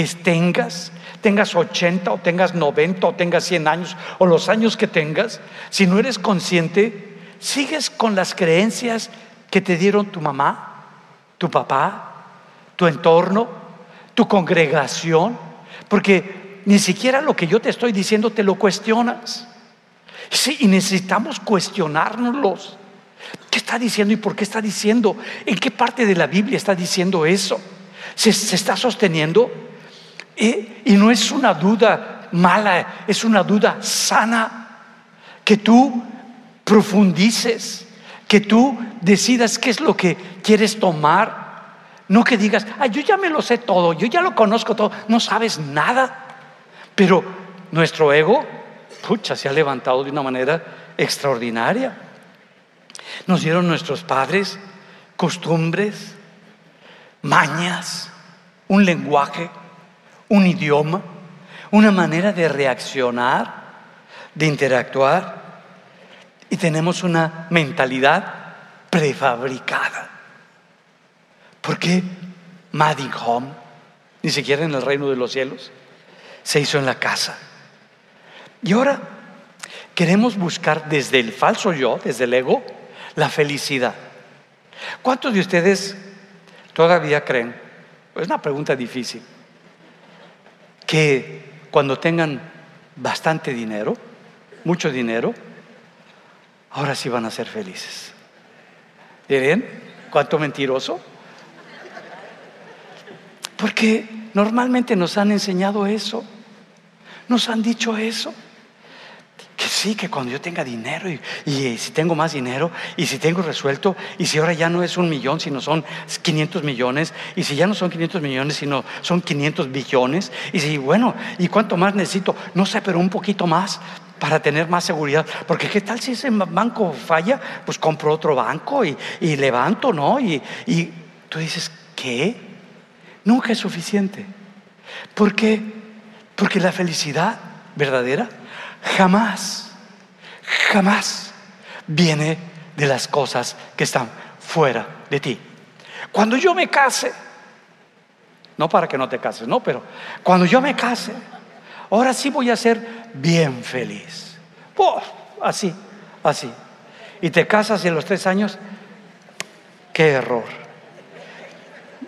tengas, tengas 80 o tengas 90 o tengas 100 años o los años que tengas, si no eres consciente, sigues con las creencias que te dieron tu mamá, tu papá, tu entorno, tu congregación, porque ni siquiera lo que yo te estoy diciendo te lo cuestionas. Sí, y necesitamos cuestionárnoslos. ¿Qué está diciendo y por qué está diciendo? ¿En qué parte de la Biblia está diciendo eso? ¿Se, está sosteniendo? Eh, y no es una duda mala, es una duda sana. Que tú profundices, que tú decidas qué es lo que quieres tomar. No que digas, ay, yo ya me lo sé todo, yo ya lo conozco todo, no sabes nada. Pero nuestro ego, pucha, se ha levantado de una manera extraordinaria. Nos dieron nuestros padres costumbres, mañas, un lenguaje, un idioma, una manera de reaccionar, de interactuar. Y tenemos una mentalidad prefabricada. ¿Por qué Made Home, ni siquiera en el reino de los cielos, se hizo en la casa? Y ahora queremos buscar desde el falso yo, desde el ego, la felicidad. ¿Cuántos de ustedes todavía creen? Es una pregunta difícil. Que cuando tengan bastante dinero, mucho dinero, ahora sí van a ser felices. ¿Miren? ¿Cuánto mentiroso? Porque normalmente nos han enseñado eso. Nos han dicho eso sí, que cuando yo tenga dinero y, eh, si tengo más dinero y si tengo resuelto y si ahora ya no es un millón, sino son 500 millones y si ya no son 500 millones, sino son 500 billones y si, bueno, ¿y cuánto más necesito? No sé, pero un poquito más para tener más seguridad. Porque qué tal si ese banco falla, pues compro otro banco y, levanto, ¿no? Y, y tú dices, ¿qué? Nunca es suficiente. ¿Por qué? Porque la felicidad verdadera jamás, jamás viene de las cosas que están fuera de ti. Cuando yo me case, no para que no te cases, no, pero cuando yo me case, ahora sí voy a ser bien feliz. así, así. Y te casas y los tres años, qué error.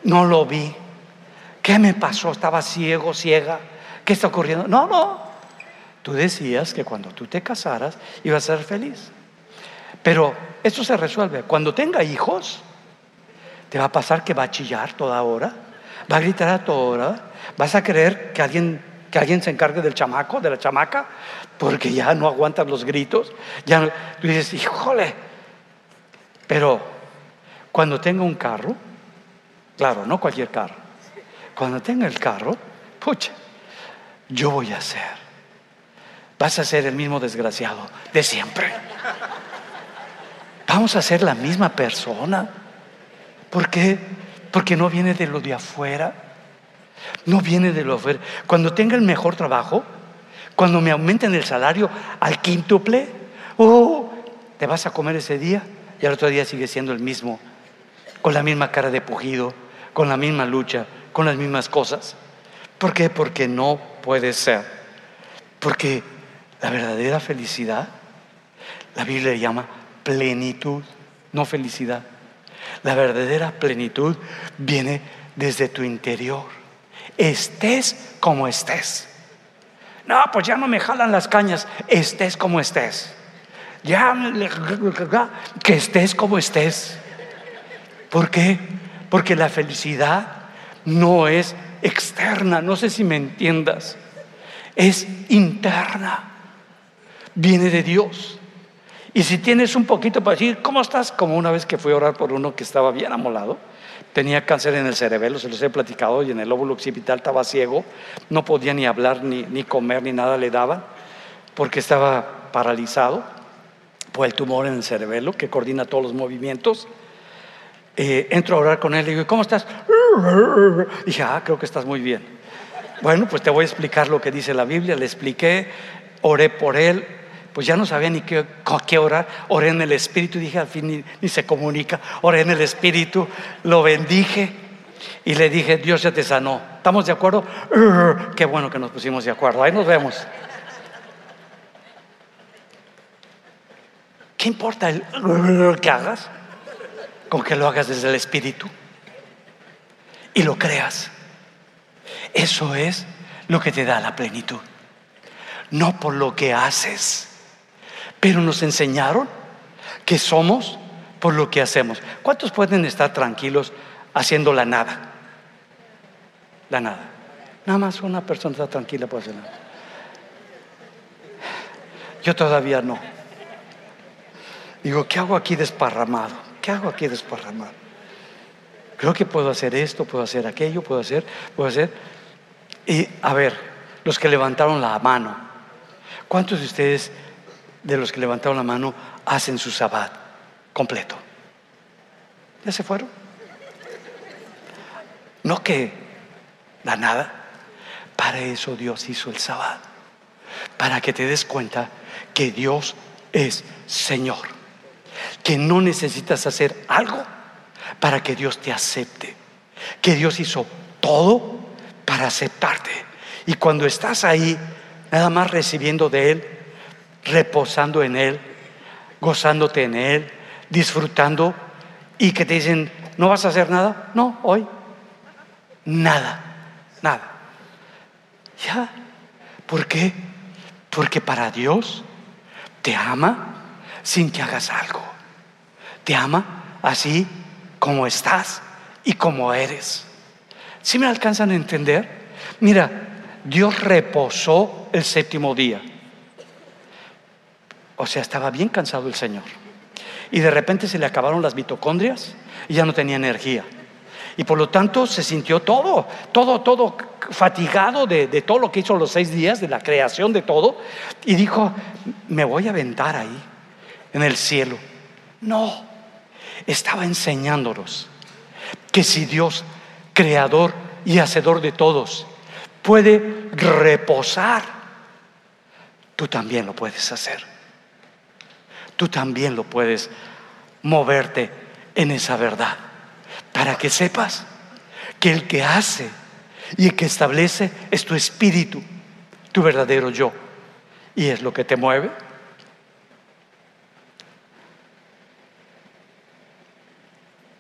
No lo vi. ¿Qué me pasó? Estaba ciego, ciega. ¿Qué está ocurriendo? No, no. Tú decías que cuando tú te casaras ibas a ser feliz. Pero esto se resuelve. Cuando tenga hijos, te va a pasar que va a chillar toda hora, va a gritar a toda hora, vas a creer que alguien, que alguien se encargue del chamaco, de la chamaca, porque ya no aguantan los gritos. Ya tú dices, híjole. Pero cuando tenga un carro, claro, no cualquier carro, cuando tenga el carro, pucha, yo voy a ser. Vas a ser el mismo desgraciado de siempre. Vamos a ser la misma persona. ¿Por qué? Porque no viene de lo de afuera. No viene de lo afuera. Cuando tenga el mejor trabajo, cuando me aumenten el salario al quíntuple, oh, te vas a comer ese día y al otro día sigue siendo el mismo, con la misma cara de pujido, con la misma lucha, con las mismas cosas. ¿Por qué? Porque no puede ser. Porque la verdadera felicidad, la Biblia llama plenitud, no felicidad. La verdadera plenitud viene desde tu interior. Estés como estés. No, pues ya no me jalan las cañas. Estés como estés. Ya, que estés como estés. ¿Por qué? Porque la felicidad no es externa, no sé si me entiendas, es interna, viene de Dios. Y si tienes un poquito para decir, ¿cómo estás? Como una vez que fui a orar por uno que estaba bien amolado, tenía cáncer en el cerebelo, se los he platicado, y en el lóbulo occipital estaba ciego, no podía ni hablar, ni, ni comer, ni nada le daba, porque estaba paralizado por el tumor en el cerebelo que coordina todos los movimientos. Eh, entro a orar con él y digo, ¿cómo estás? Y dije, ah, creo que estás muy bien. Bueno, pues te voy a explicar lo que dice la Biblia. Le expliqué, oré por él, pues ya no sabía ni qué, qué orar. Oré en el Espíritu dije, al fin ni, ni se comunica. Oré en el Espíritu, lo bendije y le dije, Dios ya te sanó. ¿Estamos de acuerdo? Qué bueno que nos pusimos de acuerdo. Ahí nos vemos. ¿Qué importa el que hagas? Con que lo hagas desde el Espíritu y lo creas. Eso es lo que te da la plenitud. No por lo que haces. Pero nos enseñaron que somos por lo que hacemos. ¿Cuántos pueden estar tranquilos haciendo la nada? La nada. Nada más una persona está tranquila puede hacer nada. Yo todavía no. Digo, ¿qué hago aquí desparramado? ¿Qué hago aquí desparramado? Creo que puedo hacer esto, puedo hacer aquello, puedo hacer, puedo hacer. Y a ver, los que levantaron la mano, ¿cuántos de ustedes, de los que levantaron la mano, hacen su sabbat completo? ¿Ya se fueron? No que da nada. Para eso Dios hizo el sabbat. Para que te des cuenta que Dios es Señor que no necesitas hacer algo para que Dios te acepte, que Dios hizo todo para aceptarte. Y cuando estás ahí, nada más recibiendo de Él, reposando en Él, gozándote en Él, disfrutando, y que te dicen, ¿no vas a hacer nada? No, hoy, nada, nada. ¿Ya? ¿Por qué? Porque para Dios te ama sin que hagas algo. Te ama así como estás y como eres. Si me alcanzan a entender? Mira, Dios reposó el séptimo día. O sea, estaba bien cansado el Señor. Y de repente se le acabaron las mitocondrias y ya no tenía energía. Y por lo tanto se sintió todo, todo, todo fatigado de, de, todo lo que hizo los seis días, de la creación de todo. Y dijo, me voy a aventar ahí, en el cielo. No, estaba enseñándonos que si Dios, creador y hacedor de todos, puede reposar, tú también lo puedes hacer. Tú también lo puedes moverte en esa verdad. Para que sepas que el que hace y el que establece es tu espíritu, tu verdadero yo. Y es lo que te mueve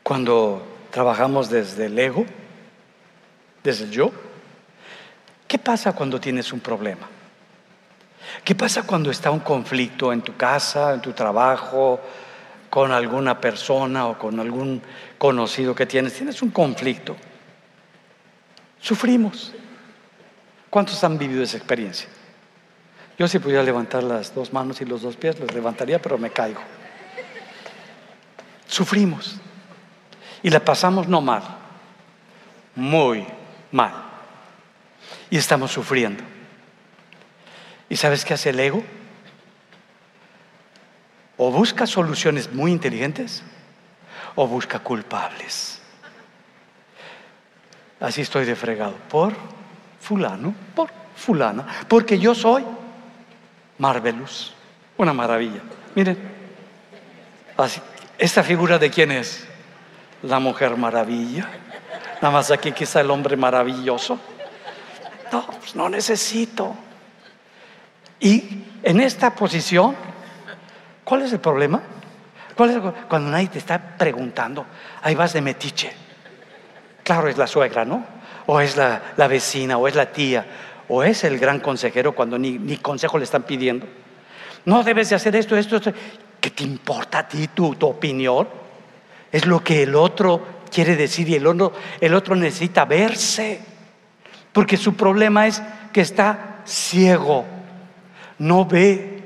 cuando trabajamos desde el ego, desde el yo? ¿Qué pasa cuando tienes un problema? ¿Qué pasa cuando está un conflicto en tu casa, en tu trabajo, con alguna persona o con algún conocido que tienes? Tienes un conflicto. Sufrimos. ¿Cuántos han vivido esa experiencia? Yo si pudiera levantar las dos manos y los dos pies, los levantaría, pero me caigo. Sufrimos. Y la pasamos no mal, muy mal. Y estamos sufriendo. ¿Y sabes qué hace el ego? O busca soluciones muy inteligentes o busca culpables. Así estoy de fregado. Por fulano, por fulana. Porque yo soy Marvelous. Una maravilla. Miren. Así, ¿Esta figura de quién es? La mujer maravilla. Nada más aquí quizá el hombre maravilloso. No, pues no necesito. Y en esta posición, ¿cuál es el problema? Cuando nadie te está preguntando, ahí vas de metiche. Claro, es la suegra, ¿no? O es la, vecina, o es la tía, o es el gran consejero cuando ni, consejo le están pidiendo. No debes de hacer esto, esto, esto. ¿Qué te importa a ti tu, opinión? Es lo que el otro quiere decir y el otro necesita verse. Porque su problema es que está ciego, no ve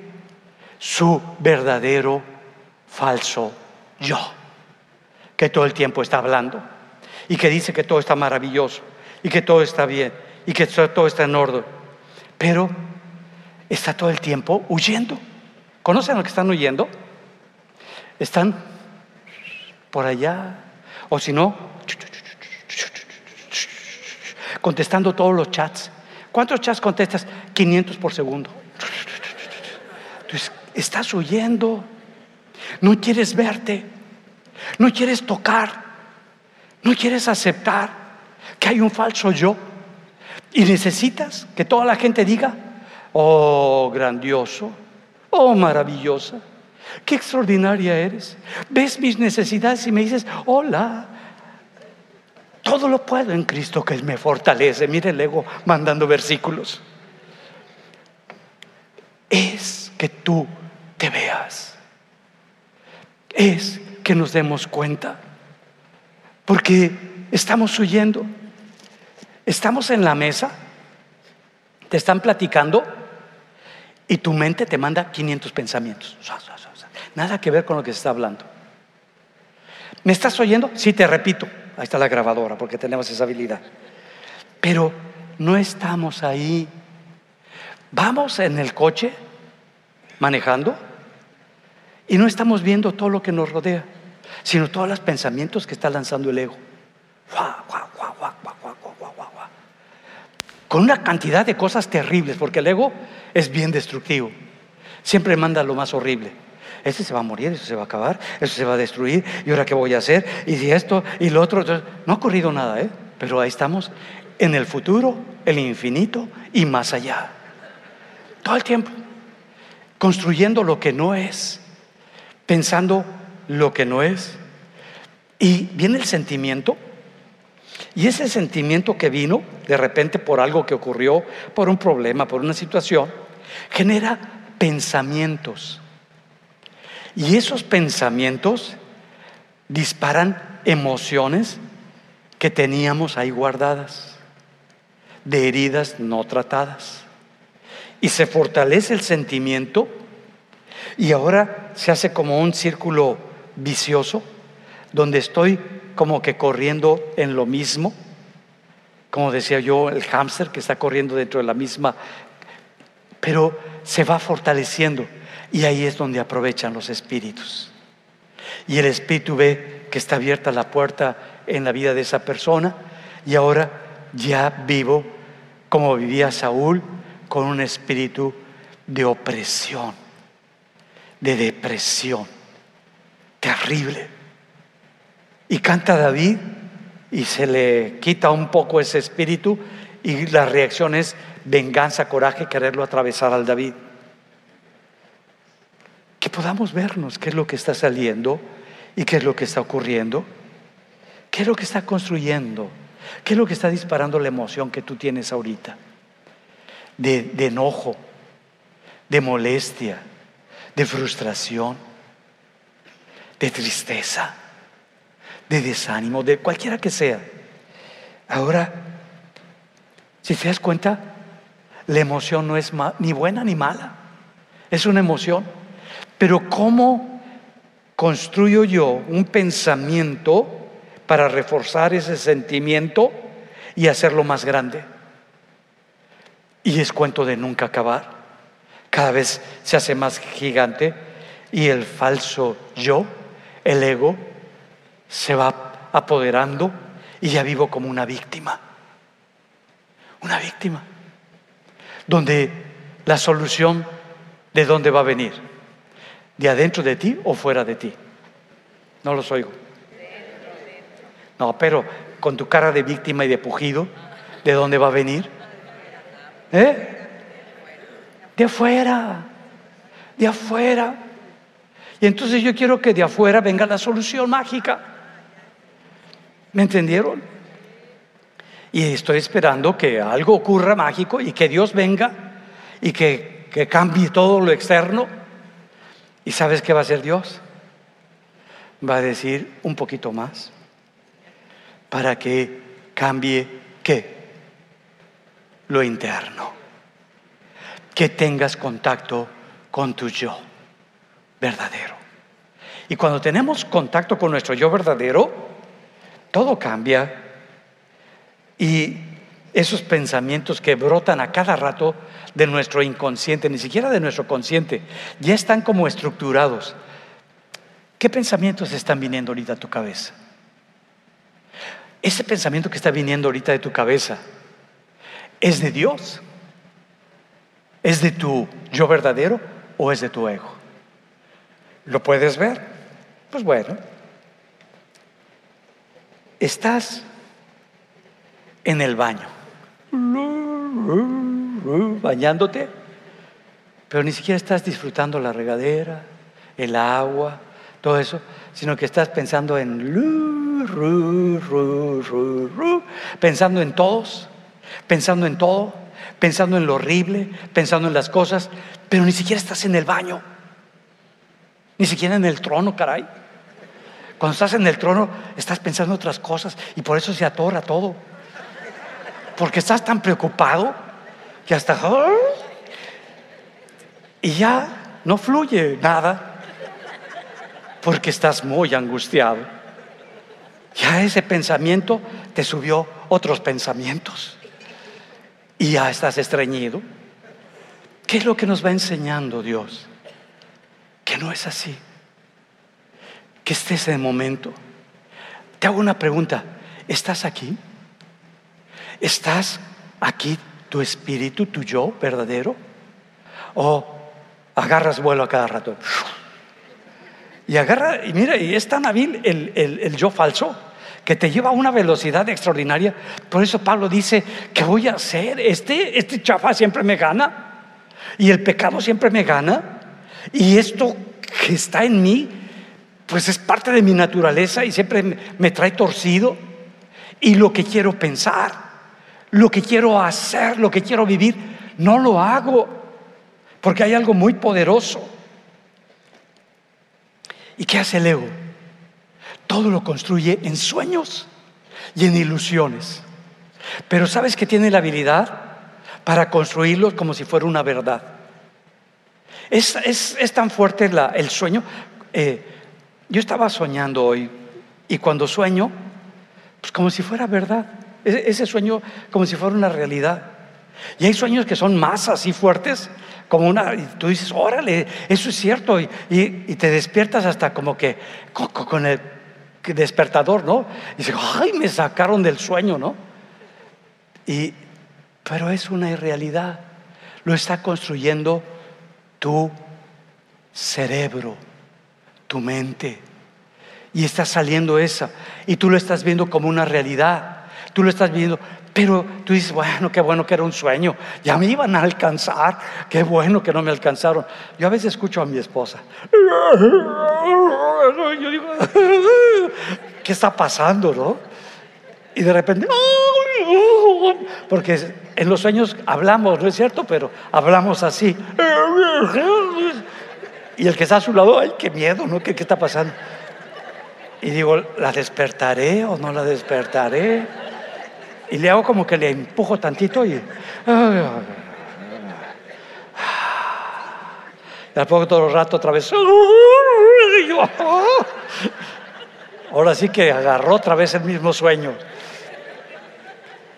su verdadero falso yo, que todo el tiempo está hablando y que dice que todo está maravilloso y que todo está bien y que todo está en orden, pero está todo el tiempo huyendo. ¿Conocen lo que están huyendo? Están por allá, o si no, contestando todos los chats. ¿Cuántos chats contestas? 500 por segundo. Entonces, estás huyendo. No quieres verte. No quieres tocar. No quieres aceptar que hay un falso yo. Y necesitas que toda la gente diga, oh, grandioso, oh, maravillosa, qué extraordinaria eres. Ves mis necesidades y me dices, hola, todo lo puedo en Cristo que me fortalece. Mire el ego mandando versículos. Es que tú te veas. Es que nos demos cuenta. Porque estamos huyendo. Estamos en la mesa, te están platicando y tu mente te manda 500 pensamientos. Nada que ver con lo que se está hablando. ¿Me estás oyendo? Sí, te repito. Ahí está la grabadora porque tenemos esa habilidad. Pero no estamos ahí. Vamos en el coche manejando y no estamos viendo todo lo que nos rodea, sino todos los pensamientos que está lanzando el ego. Con una cantidad de cosas terribles, porque el ego es bien destructivo. Siempre manda lo más horrible. Este se va a morir, eso se va a acabar, eso se va a destruir, y ahora qué voy a hacer, y si esto y lo otro. No ha ocurrido nada, ¿eh? pero ahí estamos en el futuro, el infinito y más allá. Todo el tiempo, construyendo lo que no es, pensando lo que no es. Y viene el sentimiento, y ese sentimiento que vino de repente por algo que ocurrió, por un problema, por una situación, genera pensamientos. Y esos pensamientos disparan emociones que teníamos ahí guardadas, de heridas no tratadas. Y se fortalece el sentimiento y ahora se hace como un círculo vicioso donde estoy como que corriendo en lo mismo, como decía yo, el hámster que está corriendo dentro de la misma, pero se va fortaleciendo y ahí es donde aprovechan los espíritus. Y el espíritu ve que está abierta la puerta en la vida de esa persona y ahora ya vivo como vivía Saúl con un espíritu de opresión, de depresión, terrible. Y canta David y se le quita un poco ese espíritu y la reacción es venganza, coraje, quererlo atravesar al David. Que podamos vernos qué es lo que está saliendo y qué es lo que está ocurriendo, qué es lo que está construyendo, qué es lo que está disparando la emoción que tú tienes ahorita, de, enojo, de molestia, de frustración, de tristeza, de desánimo, de cualquiera que sea. Ahora, si te das cuenta, la emoción no es ni buena ni mala, es una emoción. Pero ¿cómo construyo yo un pensamiento para reforzar ese sentimiento y hacerlo más grande? Y es cuento de nunca acabar. cada vez se hace más gigante y el falso yo, el ego, se va apoderando y ya vivo como una víctima. Una víctima. Donde la solución de dónde va a venir. ¿De adentro de ti o fuera de ti? No los oigo. No, pero con tu cara de víctima y de pujido, ¿de dónde va a venir? ¿Eh? De afuera, de afuera. Y entonces yo quiero que de afuera venga la solución mágica. ¿Me entendieron? Y estoy esperando que algo ocurra mágico y que Dios venga y que, que cambie todo lo externo. ¿Y sabes qué va a hacer Dios? Va a decir un poquito más para que cambie qué? Lo interno. Que tengas contacto con tu yo verdadero. Y cuando tenemos contacto con nuestro yo verdadero, todo cambia. Y esos pensamientos que brotan a cada rato de nuestro inconsciente, ni siquiera de nuestro consciente, ya están como estructurados. ¿Qué pensamientos están viniendo ahorita a tu cabeza? Ese pensamiento que está viniendo ahorita de tu cabeza es de Dios. ¿Es de tu yo verdadero o es de tu ego? ¿Lo puedes ver? Pues bueno, estás en el baño, bañándote, pero ni siquiera estás disfrutando la regadera, el agua, todo eso, sino que estás pensando en pensando en todos, pensando en todo, pensando en lo horrible, pensando en las cosas, pero ni siquiera estás en el baño, ni siquiera en el trono, caray. Cuando estás en el trono, estás pensando en otras cosas y por eso se atora todo. Porque estás tan preocupado que hasta... Y ya no fluye nada porque estás muy angustiado. Ya ese pensamiento te subió otros pensamientos y ya estás estreñido. ¿Qué es lo que nos va enseñando Dios? Que no es así. Que estés en el momento. Te hago una pregunta. ¿Estás aquí? ¿Estás aquí tu espíritu, tu yo verdadero? ¿O agarras vuelo a cada rato? Y agarra, y mira, y es tan hábil el, el, yo falso que te lleva a una velocidad extraordinaria. Por eso Pablo dice, ¿qué voy a hacer? Este, este chafa siempre me gana. Y el pecado siempre me gana. Y esto que está en mí, pues es parte de mi naturaleza y siempre me trae torcido. Y lo que quiero pensar, lo que quiero hacer, lo que quiero vivir, no lo hago. Porque hay algo muy poderoso ¿Y qué hace el ego? Todo lo construye en sueños y en ilusiones. Pero ¿sabes que tiene la habilidad para construirlos como si fuera una verdad? Es, tan fuerte el sueño. Eh, yo estaba soñando hoy y cuando sueño, pues como si fuera verdad. Ese sueño como si fuera una realidad. Y hay sueños que son más así fuertes como una, y tú dices, órale, eso es cierto, y, te despiertas hasta como que con, el despertador, ¿no? Y dices, ay, me sacaron del sueño, ¿no? Y, pero es una irrealidad, lo está construyendo tu cerebro, tu mente, y está saliendo esa, y tú lo estás viendo como una realidad, tú lo estás viendo, pero tú dices, bueno, qué bueno que era un sueño, ya me iban a alcanzar, qué bueno que no me alcanzaron. Yo a veces escucho a mi esposa, yo digo, ¿qué está pasando, no? Y de repente, porque en los sueños hablamos, ¿no es cierto? Pero hablamos así. Y el que está a su lado, ay, qué miedo, ¿no? ¿Qué, qué está pasando? Y digo, ¿la despertaré o no la despertaré? Y le hago como que le empujo tantito y. Y la pongo todo el rato otra vez. Ahora sí que agarró otra vez el mismo sueño.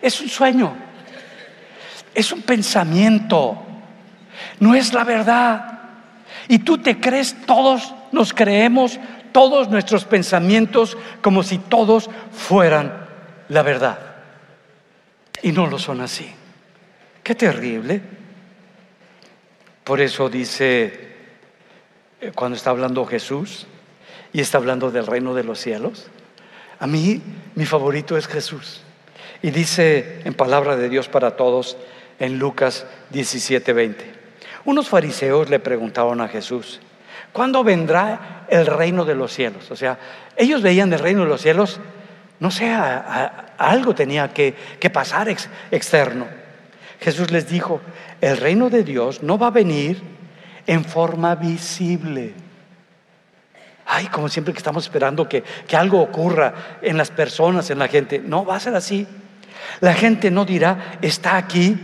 Es un sueño. Es un pensamiento. No es la verdad. Y tú te crees, todos nos creemos todos nuestros pensamientos como si todos fueran la verdad. Y no lo son así. Qué terrible. Por eso dice, eh, cuando está hablando Jesús y está hablando del reino de los cielos, a mí mi favorito es Jesús. Y dice en palabra de Dios para todos en Lucas 17:20. Unos fariseos le preguntaron a Jesús, ¿cuándo vendrá el reino de los cielos? O sea, ellos veían el reino de los cielos, no sé, algo tenía que, pasar externo. Jesús les dijo, el reino de Dios no va a venir en forma visible. Ay, como siempre que estamos esperando que, que algo ocurra en las personas, en la gente. No, va a ser así. La gente no dirá, está aquí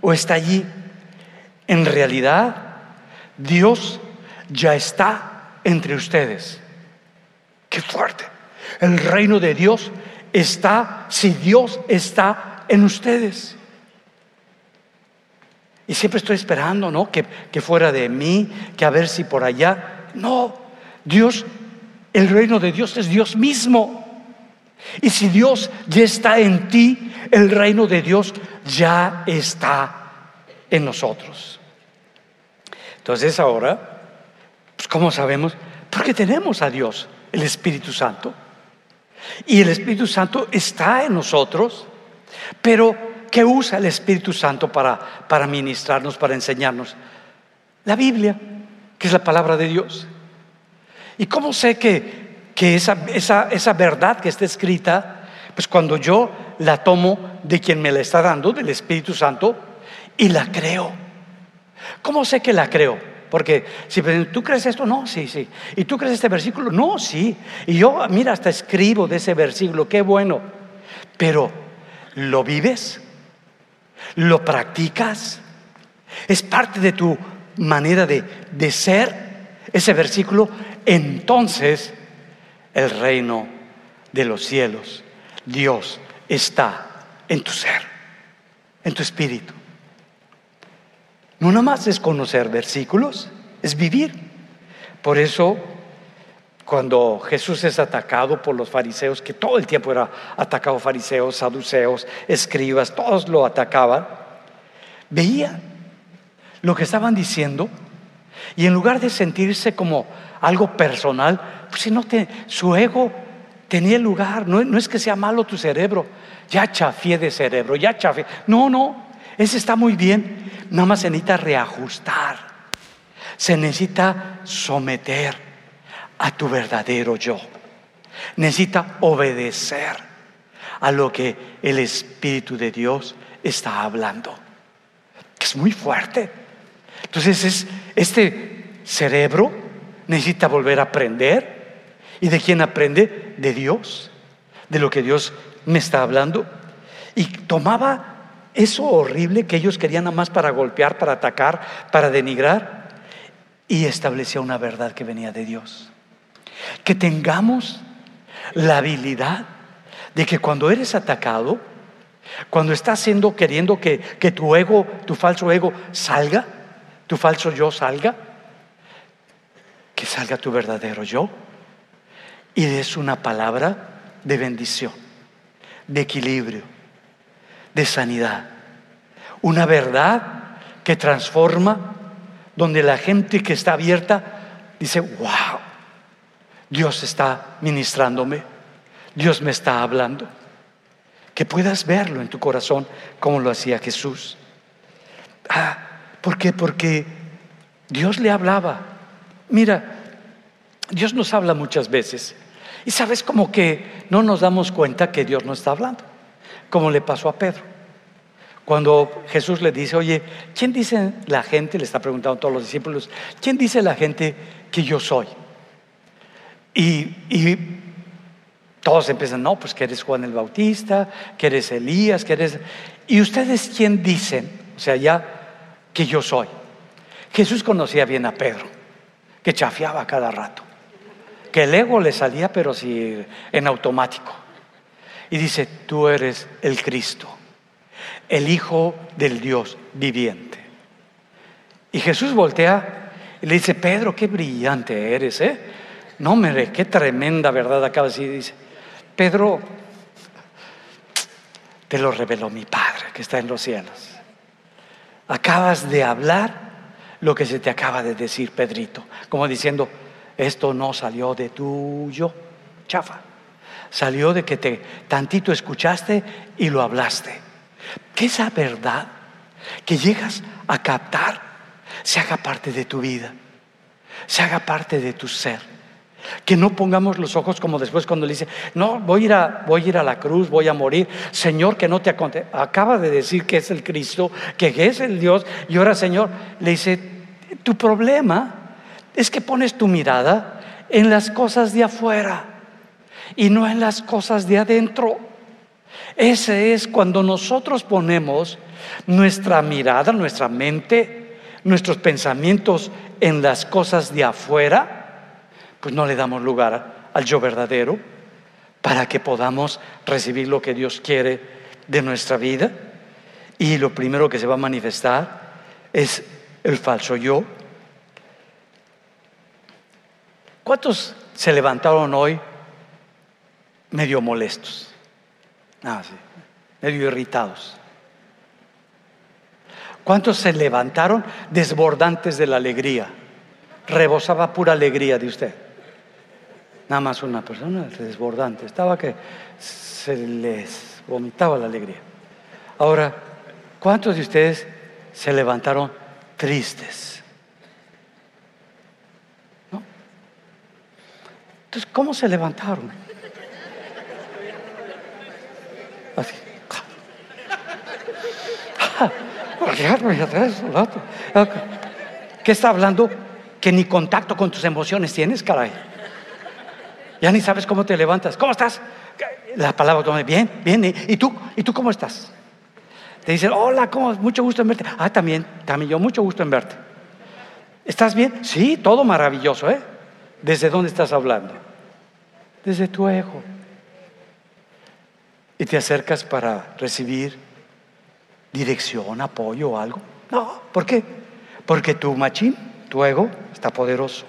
o está allí. En realidad, Dios ya está entre ustedes. Qué fuerte. El reino de Dios está, si Dios está en ustedes. Y siempre estoy esperando, ¿no? Que, que fuera de mí, que a ver si por allá. No, Dios, el reino de Dios es Dios mismo. Y si Dios ya está en ti, el reino de Dios ya está en nosotros. Entonces ahora, pues ¿cómo sabemos? Porque tenemos a Dios, el Espíritu Santo. Y el Espíritu Santo está en nosotros, pero ¿qué usa el Espíritu Santo para, para ministrarnos, para enseñarnos? La Biblia, que es la palabra de Dios. ¿Y cómo sé que, que esa, esa, esa verdad que está escrita, pues cuando yo la tomo de quien me la está dando, del Espíritu Santo, y la creo. ¿Cómo sé que la creo? Porque si tú crees esto, no, sí, sí. ¿Y tú crees este versículo? No, sí. Y yo, mira, hasta escribo de ese versículo, qué bueno. Pero, ¿lo vives? ¿Lo practicas? ¿Es parte de tu manera de, de ser ese versículo? Entonces, el reino de los cielos, Dios está en tu ser, en tu espíritu. No nada más es conocer versículos, es vivir. Por eso, cuando Jesús es atacado por los fariseos, que todo el tiempo era atacado fariseos, saduceos, escribas, todos lo atacaban, veía lo que estaban diciendo y en lugar de sentirse como algo personal, pues si no te, su ego tenía lugar, no, es que sea malo tu cerebro, ya chafié de cerebro, ya chafié, no, no, ese está muy bien, nada más se necesita reajustar, se necesita someter a tu verdadero yo, necesita obedecer a lo que el Espíritu de Dios está hablando, es muy fuerte. Entonces es, este cerebro necesita volver a aprender. ¿Y de quién aprende? De Dios, de lo que Dios me está hablando. Y tomaba eso horrible que ellos querían nada más para golpear, para atacar, para denigrar, y establecía una verdad que venía de Dios. Que tengamos la habilidad de que cuando eres atacado, cuando estás siendo queriendo que, que tu ego, tu falso ego salga, tu falso yo salga, que salga tu verdadero yo y des una palabra de bendición, de equilibrio, de sanidad. Una verdad que transforma, donde la gente que está abierta dice, wow, Dios está ministrándome, Dios me está hablando. Que puedas verlo en tu corazón como lo hacía Jesús. Ah, ¿por qué? Porque Dios le hablaba. Mira, Dios nos habla muchas veces. Y sabes como que no nos damos cuenta que Dios no está hablando como le pasó a Pedro. Cuando Jesús le dice, oye, ¿quién dice la gente? Le está preguntando a todos los discípulos, ¿quién dice la gente que yo soy? Y, todos empiezan, no, pues que eres Juan el Bautista, que eres Elías, que eres... ¿Y ustedes quién dicen? O sea, ya que yo soy. Jesús conocía bien a Pedro, que chafiaba cada rato, que el ego le salía, pero sí en automático y dice, tú eres el Cristo, el Hijo del Dios viviente. Y Jesús voltea y le dice, Pedro, qué brillante eres, ¿eh? No, mire, qué tremenda verdad acaba de decir. Dice, Pedro, te lo reveló mi Padre que está en los cielos. Acabas de hablar lo que se te acaba de decir, Pedrito. Como diciendo, esto no salió de tuyo, chafa. Salió de que te tantito escuchaste y lo hablaste. Que esa verdad que llegas a captar se haga parte de tu vida, se haga parte de tu ser. Que no pongamos los ojos como después cuando le dice, no, voy a, ir a, voy a ir a la cruz, voy a morir. Señor, que no te acontezca. Acaba de decir que es el Cristo, que es el Dios. Y ahora, Señor, le dice, tu problema es que pones tu mirada en las cosas de afuera y no en las cosas de adentro. Ese es cuando nosotros ponemos nuestra mirada, nuestra mente, nuestros pensamientos en las cosas de afuera pues no le damos lugar al yo verdadero para que podamos recibir lo que Dios quiere de nuestra vida. Y lo primero que se va a manifestar es el falso yo. ¿Cuántos se levantaron hoy medio molestos? Ah, sí, medio irritados. ¿Cuántos se levantaron desbordantes de la alegría? Rebosaba pura alegría de usted. Nada más una persona desbordante. Estaba que se les vomitaba la alegría. Ahora, ¿cuántos de ustedes se levantaron tristes? ¿No? Entonces, ¿cómo se levantaron? Así. ¿Qué está hablando? Que ni contacto con tus emociones tienes, caray. Ya ni sabes cómo te levantas. ¿Cómo estás? La palabra bien, bien. ¿Y tú? ¿Y tú cómo estás? Te dicen, hola. Mucho gusto en verte. Ah, también, también yo, mucho gusto en verte. ¿Estás bien? Sí, todo maravilloso, ¿eh? ¿Desde dónde estás hablando? Desde tu ego. Y te acercas para recibir dirección, apoyo o algo. No, ¿por qué? Porque tu machín, tu ego, está poderoso.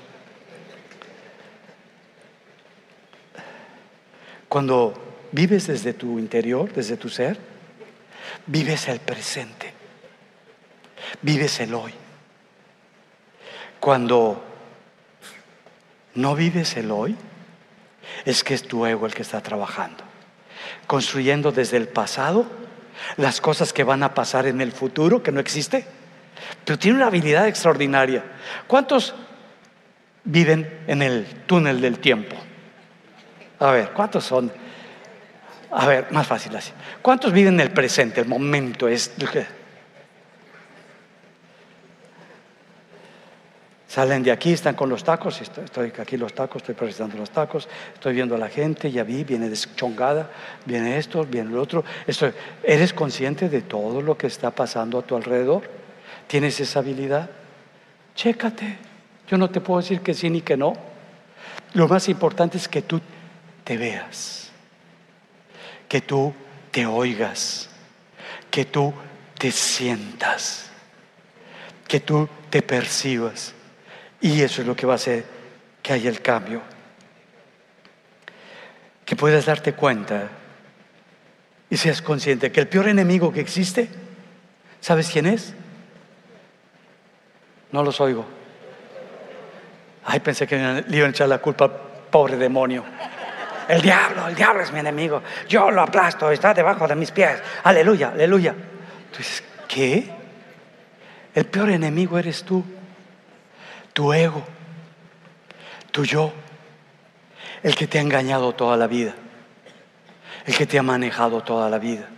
Cuando vives desde tu interior, desde tu ser, vives el presente, vives el hoy. Cuando no vives el hoy, es que es tu ego el que está trabajando, construyendo desde el pasado las cosas que van a pasar en el futuro, que no existe. Pero tiene una habilidad extraordinaria. ¿Cuántos viven en el túnel del tiempo? A ver, ¿cuántos son? A ver, más fácil así. ¿Cuántos viven en el presente? El momento es... Salen de aquí, están con los tacos, estoy, aquí los tacos, estoy presentando los tacos, estoy viendo a la gente, ya vi, viene deschongada, viene esto, viene el otro. ¿Eres consciente de todo lo que está pasando a tu alrededor? ¿Tienes esa habilidad? Chécate. Yo no te puedo decir que sí ni que no. Lo más importante es que tú te veas, que tú te oigas, que tú te sientas, que tú te percibas. Y eso es lo que va a hacer que haya el cambio. Que puedas darte cuenta y seas consciente que el peor enemigo que existe, ¿sabes quién es? No los oigo. Ay, pensé que le iban a echar la culpa, pobre demonio. El diablo, el diablo es mi enemigo. Yo lo aplasto, está debajo de mis pies. Aleluya, aleluya. Tú dices, ¿qué? El peor enemigo eres tú. Tu ego. Tu yo. El que te ha engañado toda la vida. El que te ha manejado toda la vida.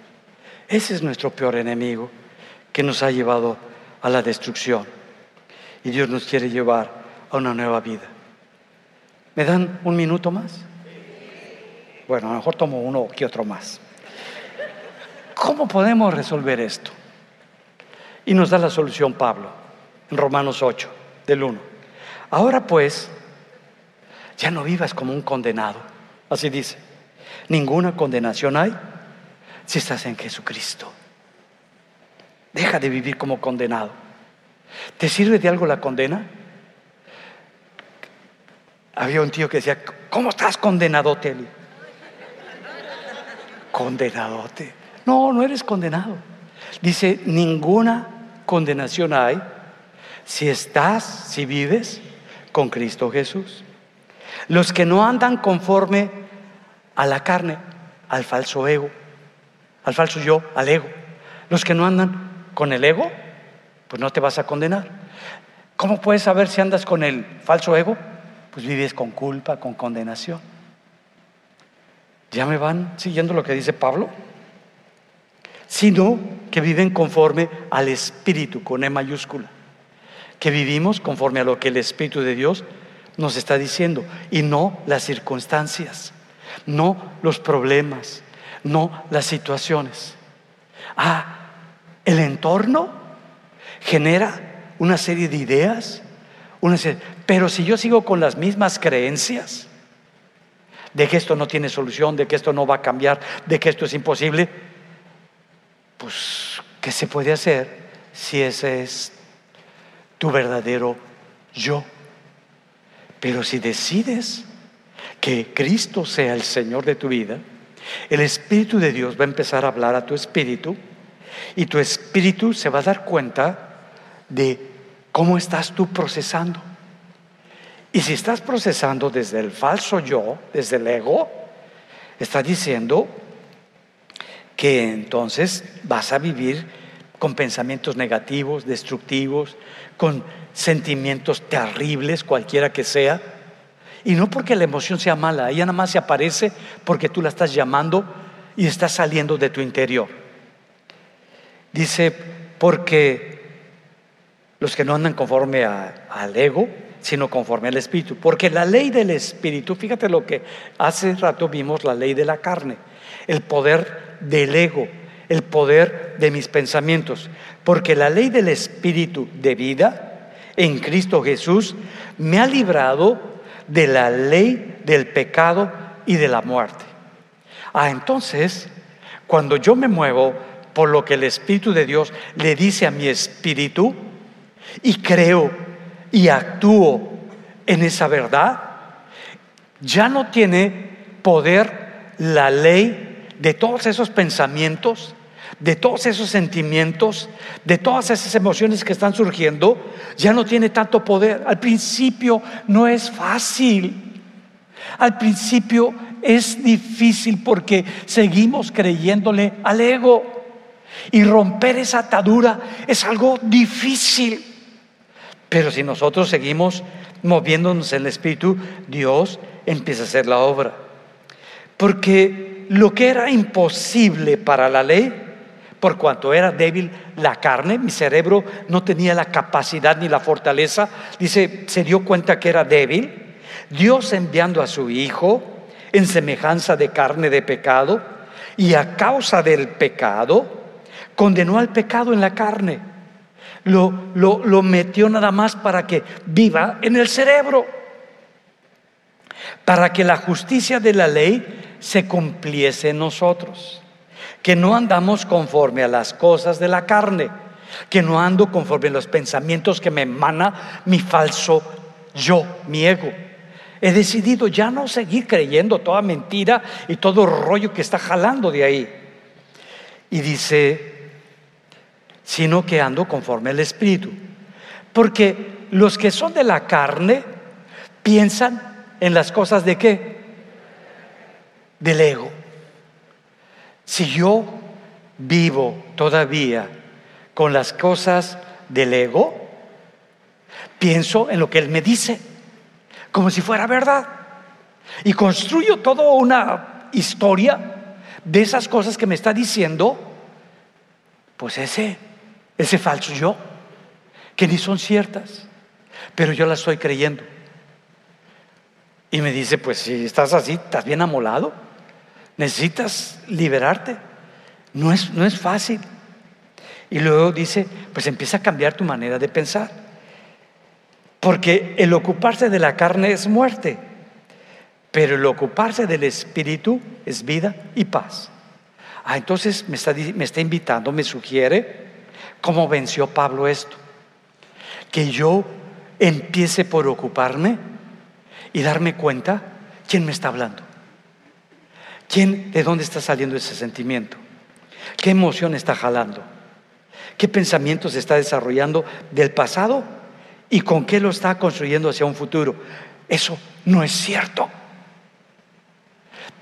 Ese es nuestro peor enemigo que nos ha llevado a la destrucción. Y Dios nos quiere llevar a una nueva vida. ¿Me dan un minuto más? Bueno, a lo mejor tomo uno que otro más. ¿Cómo podemos resolver esto? Y nos da la solución Pablo en Romanos 8, del 1. Ahora pues, ya no vivas como un condenado. Así dice. Ninguna condenación hay si estás en Jesucristo. Deja de vivir como condenado. ¿Te sirve de algo la condena? Había un tío que decía, ¿cómo estás condenadote, Eli? Condenadote. No, no eres condenado. Dice, ninguna condenación hay si estás, si vives con Cristo Jesús. Los que no andan conforme a la carne, al falso ego, al falso yo, al ego. Los que no andan con el ego, pues no te vas a condenar. ¿Cómo puedes saber si andas con el falso ego? Pues vives con culpa, con condenación. ¿Ya me van siguiendo lo que dice Pablo? Sino que viven conforme al Espíritu, con E mayúscula. Que vivimos conforme a lo que el Espíritu de Dios nos está diciendo y no las circunstancias, no los problemas, no las situaciones. Ah, el entorno genera una serie de ideas, una pero si yo sigo con las mismas creencias de que esto no tiene solución, de que esto no va a cambiar, de que esto es imposible, pues, ¿qué se puede hacer si ese es tu verdadero yo? Pero si decides que Cristo sea el Señor de tu vida, el Espíritu de Dios va a empezar a hablar a tu espíritu y tu espíritu se va a dar cuenta de cómo estás tú procesando. Y si estás procesando desde el falso yo, desde el ego, está diciendo que entonces vas a vivir con pensamientos negativos, destructivos, con sentimientos terribles, cualquiera que sea. Y no porque la emoción sea mala, ella nada más se aparece porque tú la estás llamando y está saliendo de tu interior. Dice, porque los que no andan conforme al ego, sino conforme al espíritu. Porque la ley del espíritu, fíjate lo que hace rato vimos, la ley de la carne, el poder del ego, el poder de mis pensamientos. Porque la ley del espíritu de vida en Cristo Jesús me ha librado de la ley del pecado y de la muerte. Ah, entonces, cuando yo me muevo por lo que el Espíritu de Dios le dice a mi espíritu y creo y actúo en esa verdad, ya no tiene poder la ley de todos esos pensamientos de todos esos sentimientos, de todas esas emociones que están surgiendo, ya no tiene tanto poder. Al principio no es fácil. Al principio es difícil porque seguimos creyéndole al ego. Y romper esa atadura es algo difícil. Pero si nosotros seguimos moviéndonos en el Espíritu, Dios empieza a hacer la obra. Porque lo que era imposible para la ley, por cuanto era débil la carne, mi cerebro no tenía la capacidad ni la fortaleza, dice, se dio cuenta que era débil, Dios enviando a su Hijo en semejanza de carne de pecado, y a causa del pecado, condenó al pecado en la carne, lo, lo, lo metió nada más para que viva en el cerebro, para que la justicia de la ley se cumpliese en nosotros que no andamos conforme a las cosas de la carne, que no ando conforme a los pensamientos que me emana mi falso yo, mi ego. He decidido ya no seguir creyendo toda mentira y todo rollo que está jalando de ahí. Y dice, sino que ando conforme al Espíritu. Porque los que son de la carne piensan en las cosas de qué? Del ego. Si yo vivo todavía con las cosas del ego, pienso en lo que Él me dice, como si fuera verdad. Y construyo toda una historia de esas cosas que me está diciendo, pues ese, ese falso yo, que ni son ciertas, pero yo las estoy creyendo. Y me dice, pues si estás así, estás bien amolado. Necesitas liberarte. No es, no es fácil. Y luego dice, pues empieza a cambiar tu manera de pensar. Porque el ocuparse de la carne es muerte, pero el ocuparse del espíritu es vida y paz. Ah, entonces me está, me está invitando, me sugiere cómo venció Pablo esto. que yo empiece por ocuparme y darme cuenta quién me está hablando. ¿Quién, de dónde está saliendo ese sentimiento? ¿Qué emoción está jalando? ¿Qué pensamiento se está desarrollando del pasado y con qué lo está construyendo hacia un futuro? Eso no es cierto.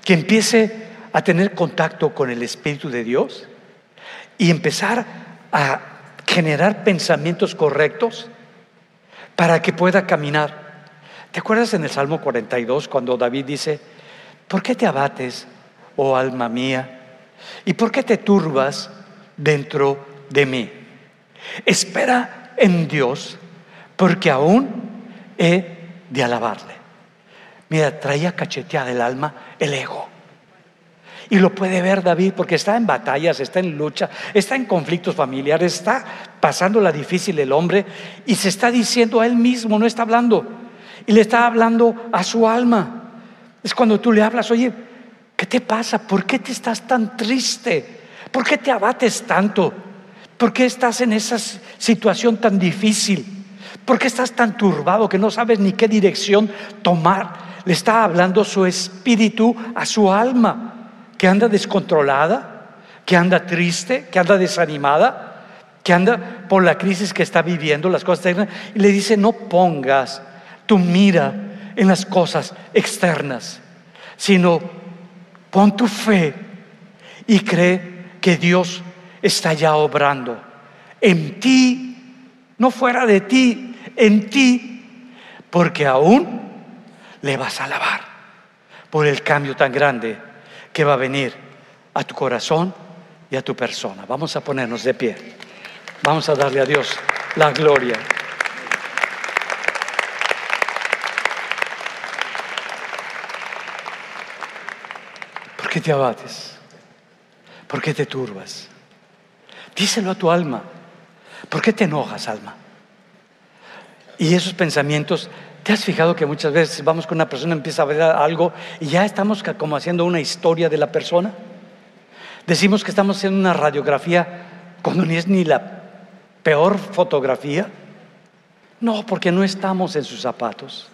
Que empiece a tener contacto con el Espíritu de Dios y empezar a generar pensamientos correctos para que pueda caminar. ¿Te acuerdas en el Salmo 42 cuando David dice, ¿por qué te abates, oh alma mía? ¿Y por qué te turbas dentro de mí? Espera en Dios, porque aún he de alabarle. Mira, traía cacheteada el alma el ego. Y lo puede ver David porque está en batallas, está en lucha, está en conflictos familiares, está pasando la difícil el hombre y se está diciendo a él mismo, no está hablando. Y le está hablando a su alma. Es cuando tú le hablas, oye, ¿qué te pasa? ¿Por qué te estás tan triste? ¿Por qué te abates tanto? ¿Por qué estás en esa situación tan difícil? ¿Por qué estás tan turbado que no sabes ni qué dirección tomar? Le está hablando su espíritu a su alma que anda descontrolada, que anda triste, que anda desanimada, que anda por la crisis que está viviendo, las cosas y le dice, no pongas tu mira en las cosas externas, sino pon tu fe y cree que Dios está ya obrando en ti, no fuera de ti, en ti, porque aún le vas a alabar por el cambio tan grande que va a venir a tu corazón y a tu persona. Vamos a ponernos de pie. Vamos a darle a Dios la gloria. Te abates? ¿Por qué te turbas? Díselo a tu alma. ¿Por qué te enojas, alma? Y esos pensamientos ¿Te has fijado que muchas veces vamos con una persona, empieza a ver algo y ya estamos como haciendo una historia de la persona? Decimos que estamos haciendo una radiografía cuando ni es ni la peor fotografía. No, porque no estamos en sus zapatos,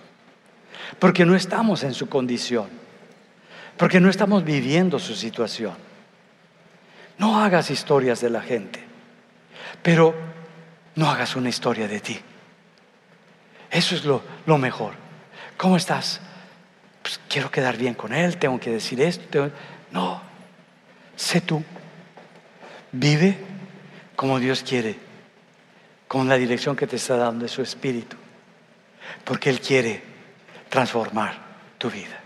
porque no estamos en su condición, porque no estamos viviendo su situación. No hagas historias de la gente, pero no hagas una historia de ti. Eso es lo, mejor. ¿Cómo estás? Pues quiero quedar bien con él, tengo que decir esto. No, sé tú. Vive como Dios quiere, con la dirección que te está dando su espíritu, porque Él quiere transformar tu vida.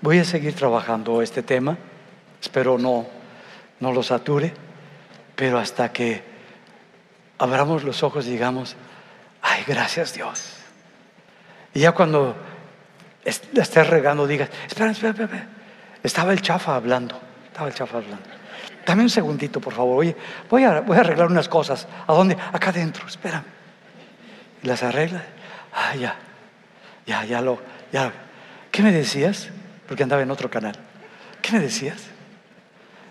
Voy a seguir trabajando este tema, espero no, no lo sature, pero hasta que abramos los ojos y digamos, ay, gracias Dios. Y ya cuando estés regando, digas, espera, espera, espera. Estaba el chafa hablando. Estaba el chafa hablando. Dame un segundito, por favor. Oye, voy a, arreglar unas cosas. ¿A dónde? Acá adentro. Espera. Las arregla. Ah, ya. Ya, ya lo. Ya. ¿Qué me decías? Porque andaba en otro canal. ¿Qué me decías?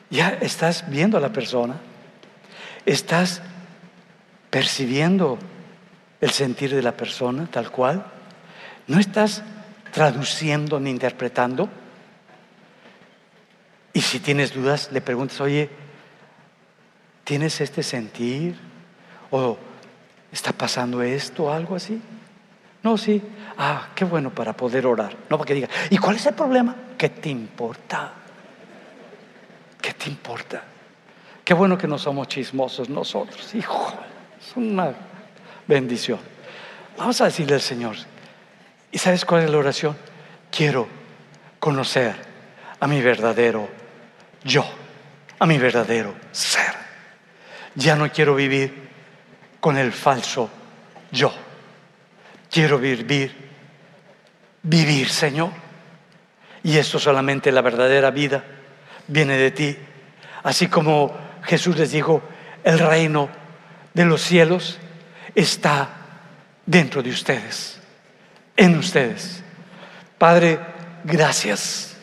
Ya estás viendo a la persona. Estás percibiendo el sentir de la persona tal cual. No estás traduciendo ni interpretando. Y si tienes dudas, le preguntas, oye, ¿tienes este sentir? ¿O está pasando esto algo así? No, sí. Ah, qué bueno para poder orar. No para que diga, ¿y cuál es el problema? ¿Qué te importa? ¿Qué te importa? Qué bueno que no somos chismosos nosotros. Hijo, es una bendición. Vamos a decirle al Señor, ¿Y sabes cuál es la oración? Quiero conocer a mi verdadero yo, a mi verdadero ser. Ya no quiero vivir con el falso yo. Quiero vivir, vivir, Señor. Y esto solamente la verdadera vida viene de ti. Así como Jesús les dijo, el reino de los cielos está dentro de ustedes en ustedes. Padre, gracias.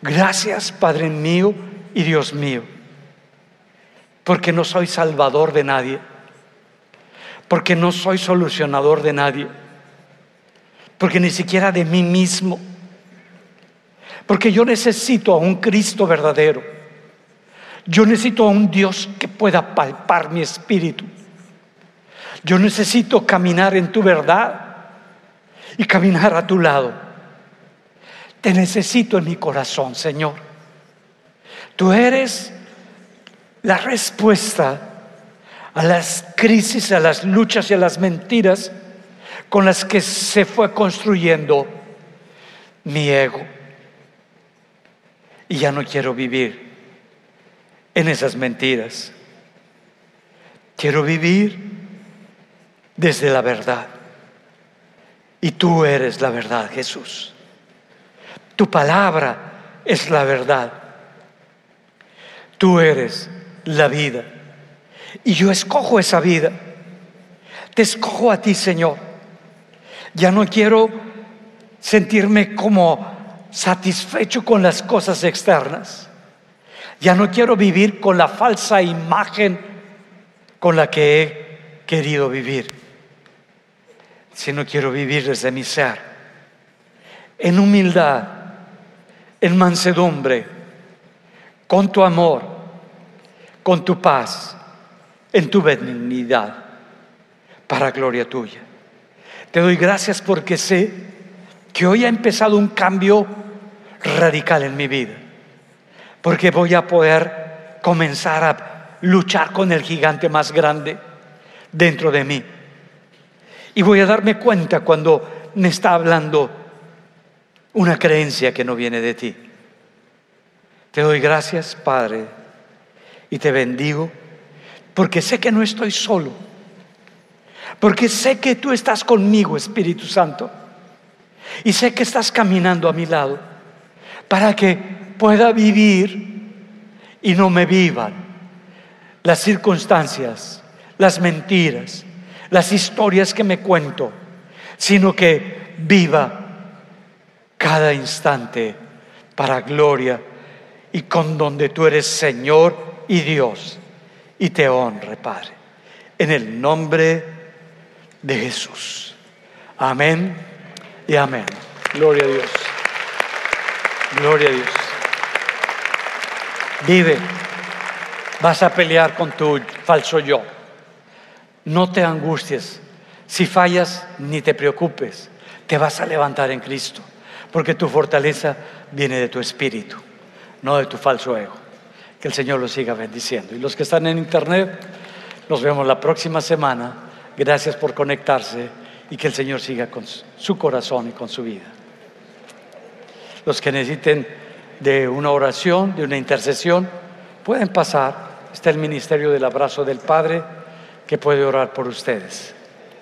Gracias, Padre mío y Dios mío, porque no soy salvador de nadie, porque no soy solucionador de nadie, porque ni siquiera de mí mismo, porque yo necesito a un Cristo verdadero, yo necesito a un Dios que pueda palpar mi espíritu, yo necesito caminar en tu verdad y caminar a tu lado. Te necesito en mi corazón, Señor. Tú eres la respuesta a las crisis, a las luchas y a las mentiras con las que se fue construyendo mi ego. Y ya no quiero vivir en esas mentiras. Quiero vivir desde la verdad. Y tú eres la verdad, Jesús. Tu palabra es la verdad. Tú eres la vida. Y yo escojo esa vida. Te escojo a ti, Señor. Ya no quiero sentirme como satisfecho con las cosas externas. Ya no quiero vivir con la falsa imagen con la que he querido vivir, sino quiero vivir desde mi ser, en humildad, en mansedumbre, con tu amor, con tu paz en tu benignidad para gloria tuya. Te doy gracias porque sé que hoy ha empezado un cambio radical en mi vida, porque voy a poder comenzar a luchar con el gigante más grande dentro de mí. Y voy a darme cuenta cuando me está hablando una creencia que no viene de ti. Te doy gracias, Padre, y te bendigo porque sé que no estoy solo, porque sé que tú estás conmigo, Espíritu Santo, y sé que estás caminando a mi lado para que pueda vivir y no me vivan las circunstancias, las mentiras, las historias que me cuento, sino que viva cada instante para gloria y con donde tú eres Señor y Dios y te honre, Padre. En el nombre de Jesús. Amén y amén. Gloria a Dios. Gloria a Dios. Vive. Vas a pelear con tu falso yo. No te angusties. Si fallas, ni te preocupes. Te vas a levantar en Cristo. Porque tu fortaleza viene de tu espíritu, no de tu falso ego. Que el Señor los siga bendiciendo. Y los que están en internet, nos vemos la próxima semana. Gracias por conectarse y que el Señor siga con su corazón y con su vida. Los que necesiten de una oración, de una intercesión, pueden pasar. Está el ministerio del abrazo del Padre que puede orar por ustedes.